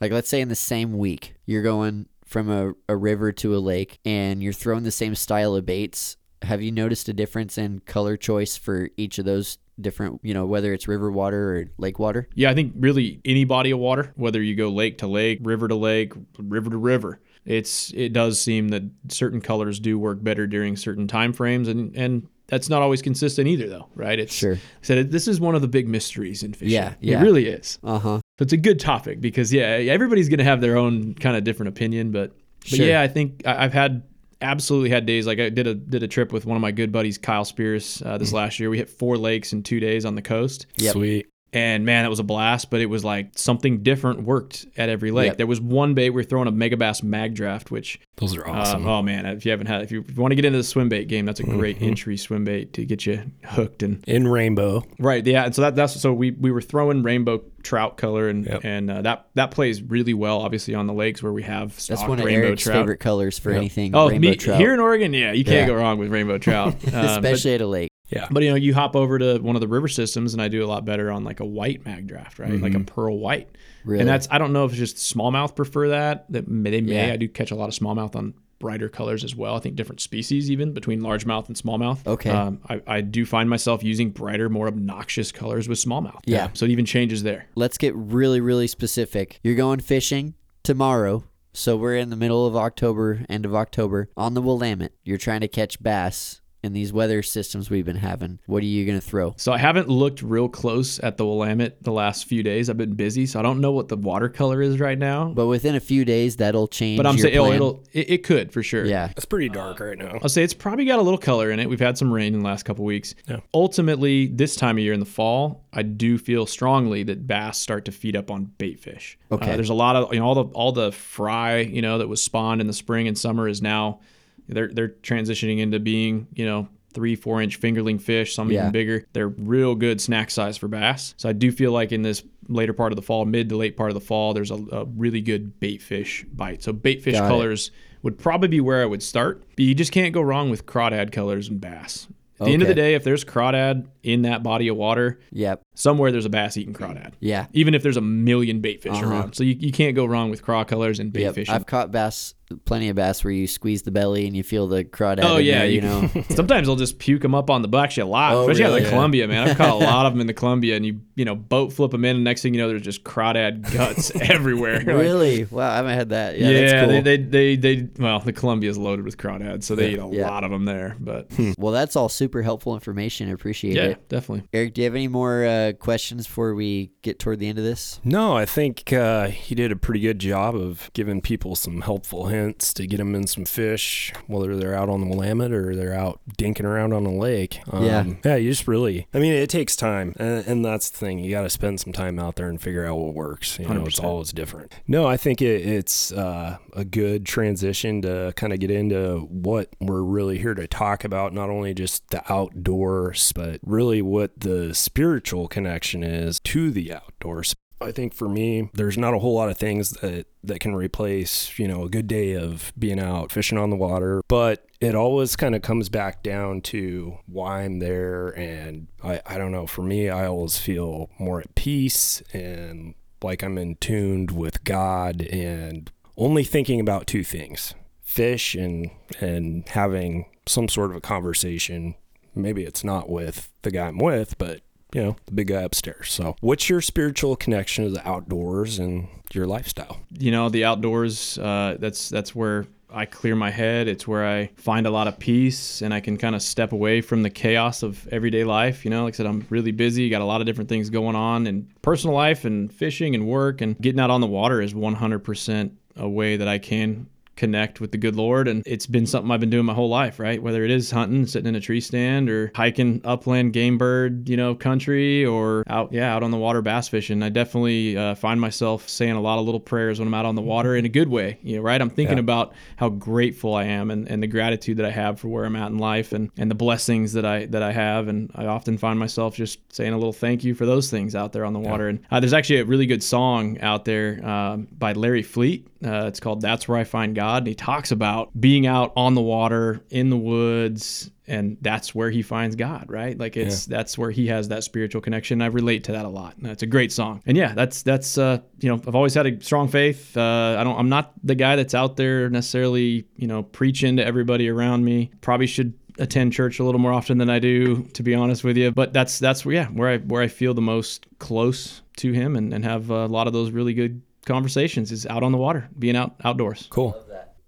Like let's say in the same week, you're going from a, a river to a lake and you're throwing the same style of baits. Have you noticed a difference in color choice for each of those different, you know, whether it's river water or lake water? Yeah, I think really any body of water, whether you go lake to lake, river to lake, river to river, it's it does seem that certain colors do work better during certain time frames, and and that's not always consistent either, though, right? It's Sure. said this is one of the big mysteries in fishing. Yeah, yeah. it really is. Uh huh. So it's a good topic because yeah, everybody's gonna have their own kind of different opinion, but but Sure. yeah, I think I- I've had absolutely had days like I did a did a trip with one of my good buddies, Kyle Spears, uh, this last year. We hit four lakes in two days on the coast. Sweet. And man, that was a blast, but it was like something different worked at every lake. Yep. There was one bait we were throwing a Megabass mag draft, which Those are um, awesome. oh man, if you haven't had, if you, if you want to get into the swim bait game, that's a great entry swim bait to get you hooked and In rainbow. right, yeah. And so that that's so we we were throwing rainbow trout color and Yep. and uh, that that plays really well, obviously on the lakes where we have That's one of rainbow Eric's trout. favorite colors for anything Oh, rainbow me, trout, here in Oregon, yeah, you can't Yeah. go wrong with rainbow trout, Um, but- especially at a lake. Yeah. but you know, you hop over to one of the river systems, and I do a lot better on like a white mag draft, right? Like a pearl white. Really? And that's I don't know if it's just smallmouth prefer that. That may, they may. Yeah. I do catch a lot of smallmouth on brighter colors as well. I think different species even between largemouth and smallmouth. Okay. Um, I, I do find myself using brighter, more obnoxious colors with smallmouth. Yeah. So it even changes there. Let's get really, really specific. You're going fishing tomorrow. So we're in the middle of October, end of October, on the Willamette. You're trying to catch bass in these weather systems we've been having. What are you going to throw? So I haven't looked real close at the Willamette the last few days. I've been busy, so I don't know what the watercolor is right now. But within a few days, that'll change. But I'm saying, oh, plan. it'll it, it could for sure. Yeah. It's pretty dark right now. I'll say it's probably got a little color in it. We've had some rain in the last couple weeks. Yeah. Ultimately, this time of year in the fall, I do feel strongly that bass start to feed up on bait fish. Okay. Uh, there's a lot of you know all the all the fry you know that was spawned in the spring and summer is now they're they're transitioning into being you know three four inch fingerling fish some Yeah. even bigger they're real good snack size for bass so i do feel like in this later part of the fall mid to late part of the fall there's a, a really good bait fish bite so bait fish Got it. colors would probably be where i would start but you just can't go wrong with crawdad colors and bass at the end of the day if there's crawdad in that body of water Yep. Somewhere there's a bass eating crawdad Yeah. even if there's a million bait fish Uh-huh. around. So you, you can't go wrong with craw colors and bait Yep. fishing. I've caught bass, plenty of bass where you squeeze the belly and you feel the crawdad. oh yeah, there, you know. sometimes they'll just puke them up on the butt. Actually, a lot, Oh, especially out of really? the Columbia, man. I've caught a lot of them in the Columbia, and you you know boat flip them in, and next thing you know, there's just crawdad guts everywhere. Like, really? Wow, I haven't had that. Yeah, Yeah, cool. they, they they they well, the Columbia is loaded with crawdads, so they eat a Yeah. lot of them there. But well, that's all super helpful information. I appreciate it. yeah, definitely. Eric, do you have any more uh, questions before we get toward the end of this? No, I think uh, he did a pretty good job of giving people some helpful hints to get them in some fish, whether they're out on the Willamette or they're out dinking around on a lake. Um, Yeah. Yeah, you just really, I mean, it takes time. And, and that's the thing. You got to spend some time out there and figure out what works. You know, it's 100%. always different. No, I think it, it's uh, a good transition to kind of get into what we're really here to talk about, not only just the outdoors, but really what the spiritual connection is to the outdoors. I think for me, there's not a whole lot of things that that can replace, you know, a good day of being out fishing on the water, but it always kind of comes back down to why I'm there and I I don't know, for me I always feel more at peace and like I'm in tuned with God and only thinking about two things. Fish and and having some sort of a conversation. Maybe it's not with the guy I'm with, but you know, the big guy upstairs. So, what's your spiritual connection to the outdoors and your lifestyle? you know the outdoors uh, that's that's where i clear my head it's where i find a lot of peace and i can kind of step away from the chaos of everyday life you know like i said i'm really busy got a lot of different things going on in personal life and fishing and work and getting out on the water is 100% a way that i can connect with the good Lord. And it's been something I've been doing my whole life, right? Whether it is hunting, sitting in a tree stand, or hiking upland game bird, you know, country, or out, yeah, out on the water bass fishing. I definitely uh, find myself saying a lot of little prayers when I'm out on the water in a good way, you know, right? I'm thinking Yeah. about how grateful I am and, and the gratitude that I have for where I'm at in life and, and the blessings that I that I have. And I often find myself just saying a little thank you for those things out there on the water. And uh, there's actually a really good song out there um, by Larry Fleet. Uh, it's called "That's Where I Find God," and he talks about being out on the water in the woods, and that's where he finds God. Right? Like it's that's where he has that spiritual connection. I relate to that a lot. It's a great song, and yeah, that's that's uh, you know I've always had a strong faith. Uh, I don't I'm not the guy that's out there necessarily you know preaching to everybody around me. Probably should attend church a little more often than I do, to be honest with you. But that's that's where yeah where I where I feel the most close to him and, and have a lot of those really good conversations is out on the water, being out outdoors. Cool.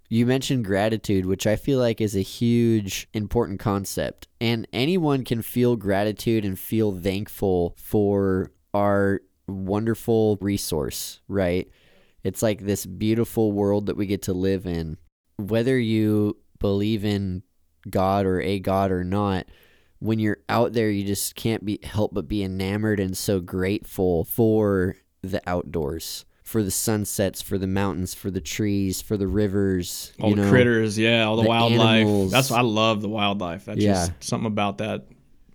You mentioned gratitude, which I feel like is a huge, important concept. And anyone can feel gratitude and feel thankful for our wonderful resource, right? It's like this beautiful world that we get to live in. Whether you believe in God or a God or not, when you're out there, you just can't be help but be enamored and so grateful for the outdoors, for the sunsets, for the mountains, for the trees, for the rivers, all you the know, critters, yeah, all the, the wildlife. animals. That's I love the wildlife. That's Yeah. just something about that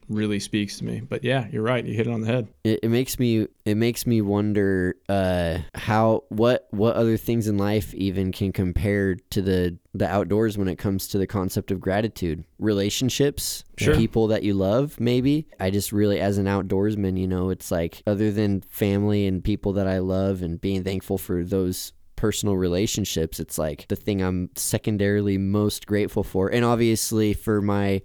really speaks to me. But yeah, you're right. You hit it on the head. it, it makes me it makes me wonder uh how what what other things in life even can compare to the the outdoors when it comes to the concept of gratitude relationships Sure. people that you love maybe i just really as an outdoorsman you know it's like other than family and people that i love and being thankful for those personal relationships it's like the thing i'm secondarily most grateful for and obviously for my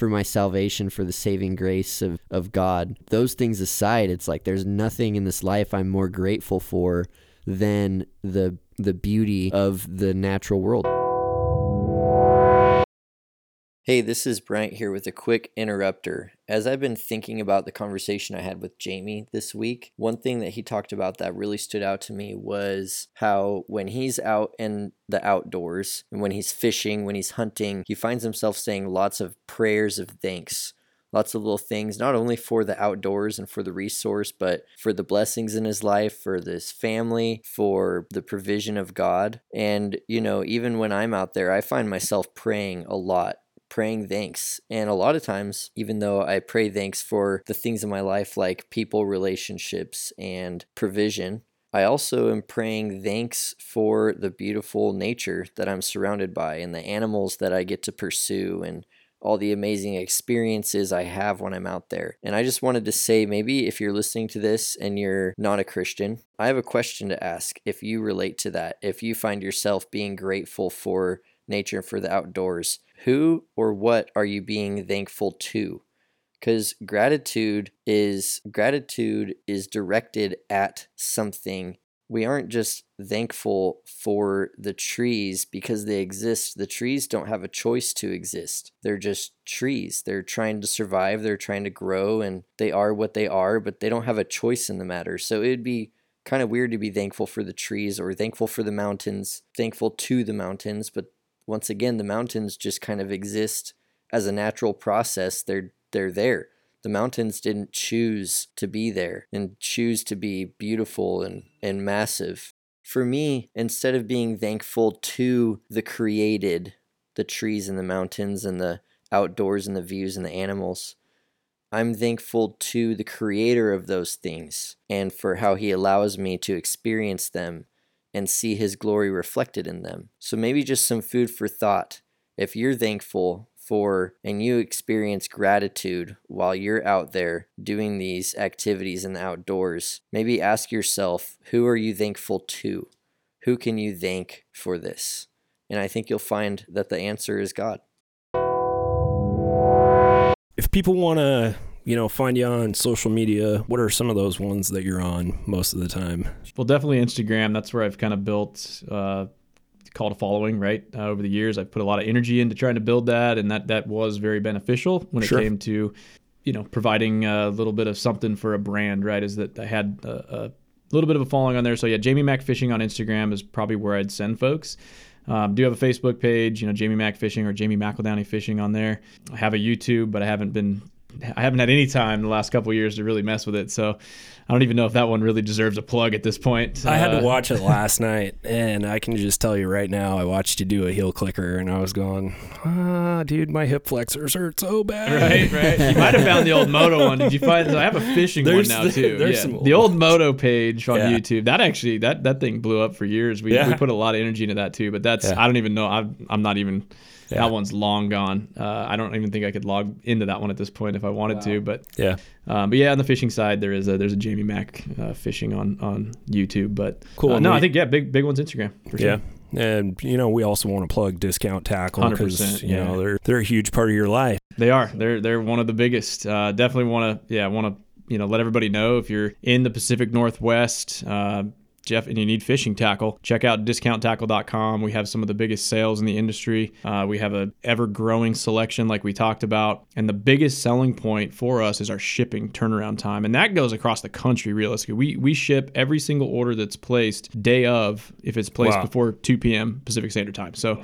for my salvation, for the saving grace of, of God. Those things aside, it's like there's nothing in this life I'm more grateful for than the the beauty of the natural world. Hey, this is Bryant here with a quick interrupter. As I've been thinking about the conversation I had with Jamie this week, one thing that he talked about that really stood out to me was how when he's out in the outdoors, and when he's fishing, when he's hunting, he finds himself saying lots of prayers of thanks. Lots of little things, not only for the outdoors and for the resource, but for the blessings in his life, for this family, for the provision of God. And, you know, even when I'm out there, I find myself praying a lot praying thanks. And a lot of times, even though I pray thanks for the things in my life like people, relationships, and provision, I also am praying thanks for the beautiful nature that I'm surrounded by and the animals that I get to pursue and all the amazing experiences I have when I'm out there. And I just wanted to say maybe if you're listening to this and you're not a Christian, I have a question to ask if you relate to that. If you find yourself being grateful for nature and for the outdoors, who or what are you being thankful to? Because gratitude is gratitude is directed at something. We aren't just thankful for the trees because they exist. The trees don't have a choice to exist. They're just trees. They're trying to survive, they're trying to grow, and they are what they are, but they don't have a choice in the matter. So it would be kind of weird to be thankful for the trees or thankful for the mountains, thankful to the mountains, but once again the mountains just kind of exist as a natural process. They're they're there. The mountains didn't choose to be there and choose to be beautiful and, and massive. For me, instead of being thankful to the created, the trees and the mountains and the outdoors and the views and the animals, I'm thankful to the creator of those things and for how he allows me to experience them and see his glory reflected in them. So maybe just some food for thought. If you're thankful for and you experience gratitude while you're out there doing these activities in the outdoors, maybe ask yourself, who are you thankful to? Who can you thank for this? And I think you'll find that the answer is God. If people want to, you know, find you on social media, what are some of those ones that you're on most of the time? Well, definitely Instagram. That's where I've kind of built uh, called a following. Right uh, over the years, I've put a lot of energy into trying to build that, and that that was very beneficial when it Sure. came to, you know, providing a little bit of something for a brand. Right, is that I had a, a little bit of a following on there. So yeah, Jamie Mac Fishing on Instagram is probably where I'd send folks. Um, do have a Facebook page, you know, Jamie Mac Fishing or Jamie McEldowney Fishing on there. I have a YouTube, but I haven't been, I haven't had any time the last couple years to really mess with it. So I don't even know if that one really deserves a plug at this point. I had to Uh, watch it last night, and I can just tell you right now, I watched you do a heel clicker, and I was going, ah, dude, my hip flexors hurt so bad. Right, right. You might have found the old moto one. Did you find? I have a fishing There's one now the- too. there's yeah. some the old moto page on Yeah. YouTube. That actually, that that thing blew up for years. We, Yeah. we put a lot of energy into that too. But that's. I don't even know. I'm I'm not even. Yeah. That one's long gone. Uh, I don't even think I could log into that one at this point if I wanted to. But Yeah. um, but yeah, on the fishing side, there is a there's a Jamie Mac uh, fishing on on YouTube. But Cool. uh, no, We- I think yeah, big big one's Instagram for sure. Yeah. And you know, we also want to plug Discount Tackle because 100%, you know they're they're a huge part of your life. They are. They're they're one of the biggest. Uh, definitely want to yeah want to you know let everybody know if you're in the Pacific Northwest. Uh, Jeff, and you need fishing tackle, check out discounttackle.com. We have some of the biggest sales in the industry. Uh, we have an ever growing selection, like we talked about. And the biggest selling point for us is our shipping turnaround time. And that goes across the country, realistically. We, we ship every single order that's placed day of, if it's placed Wow. before 2 p.m. Pacific Standard Time. So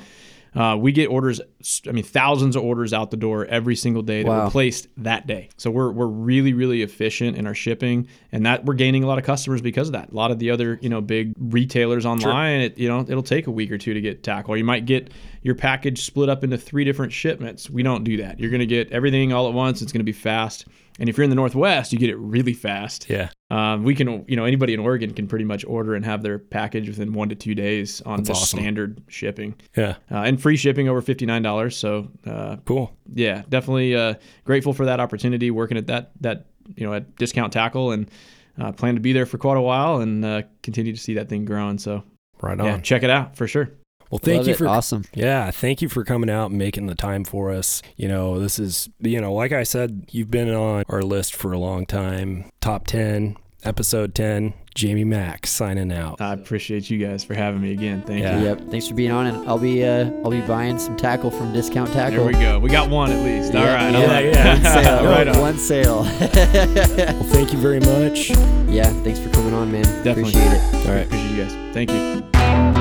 Uh, we get orders, I mean, thousands of orders out the door every single day that Wow. were placed that day. So we're, we're really, really efficient in our shipping, and that we're gaining a lot of customers because of that. A lot of the other, you know, big retailers online, it, you know, it'll take a week or two to get tackle. You might get your package split up into three different shipments. We don't do that. You're going to get everything all at once. It's going to be fast. And if you're in the Northwest, you get it really fast. Yeah. Um, we can, you know, anybody in Oregon can pretty much order and have their package within one to two days on That's just awesome. standard shipping. Yeah. Uh, and free shipping over fifty nine dollars. So uh, Cool. yeah, definitely uh, grateful for that opportunity working at that that you know at Discount Tackle and uh, plan to be there for quite a while and uh, continue to see that thing growing. So Right on. yeah, check it out for sure. Well, thank Love you it. for awesome. Yeah, thank you for coming out and making the time for us. You know, this is, you know, like I said, you've been on our list for a long time. Top 10, episode 10, Jamie Mac signing out. I appreciate you guys for having me again. Thank Yeah. you. Yep. Thanks for being on, and I'll be uh, I'll be buying some tackle from Discount Tackle. There we go. We got one at least. All Yeah, right. yeah, like yeah. One sale. right on. One sale. Well, thank you very much. yeah. Thanks for coming on, man. Definitely. Appreciate it. All right. Appreciate you guys. Thank you.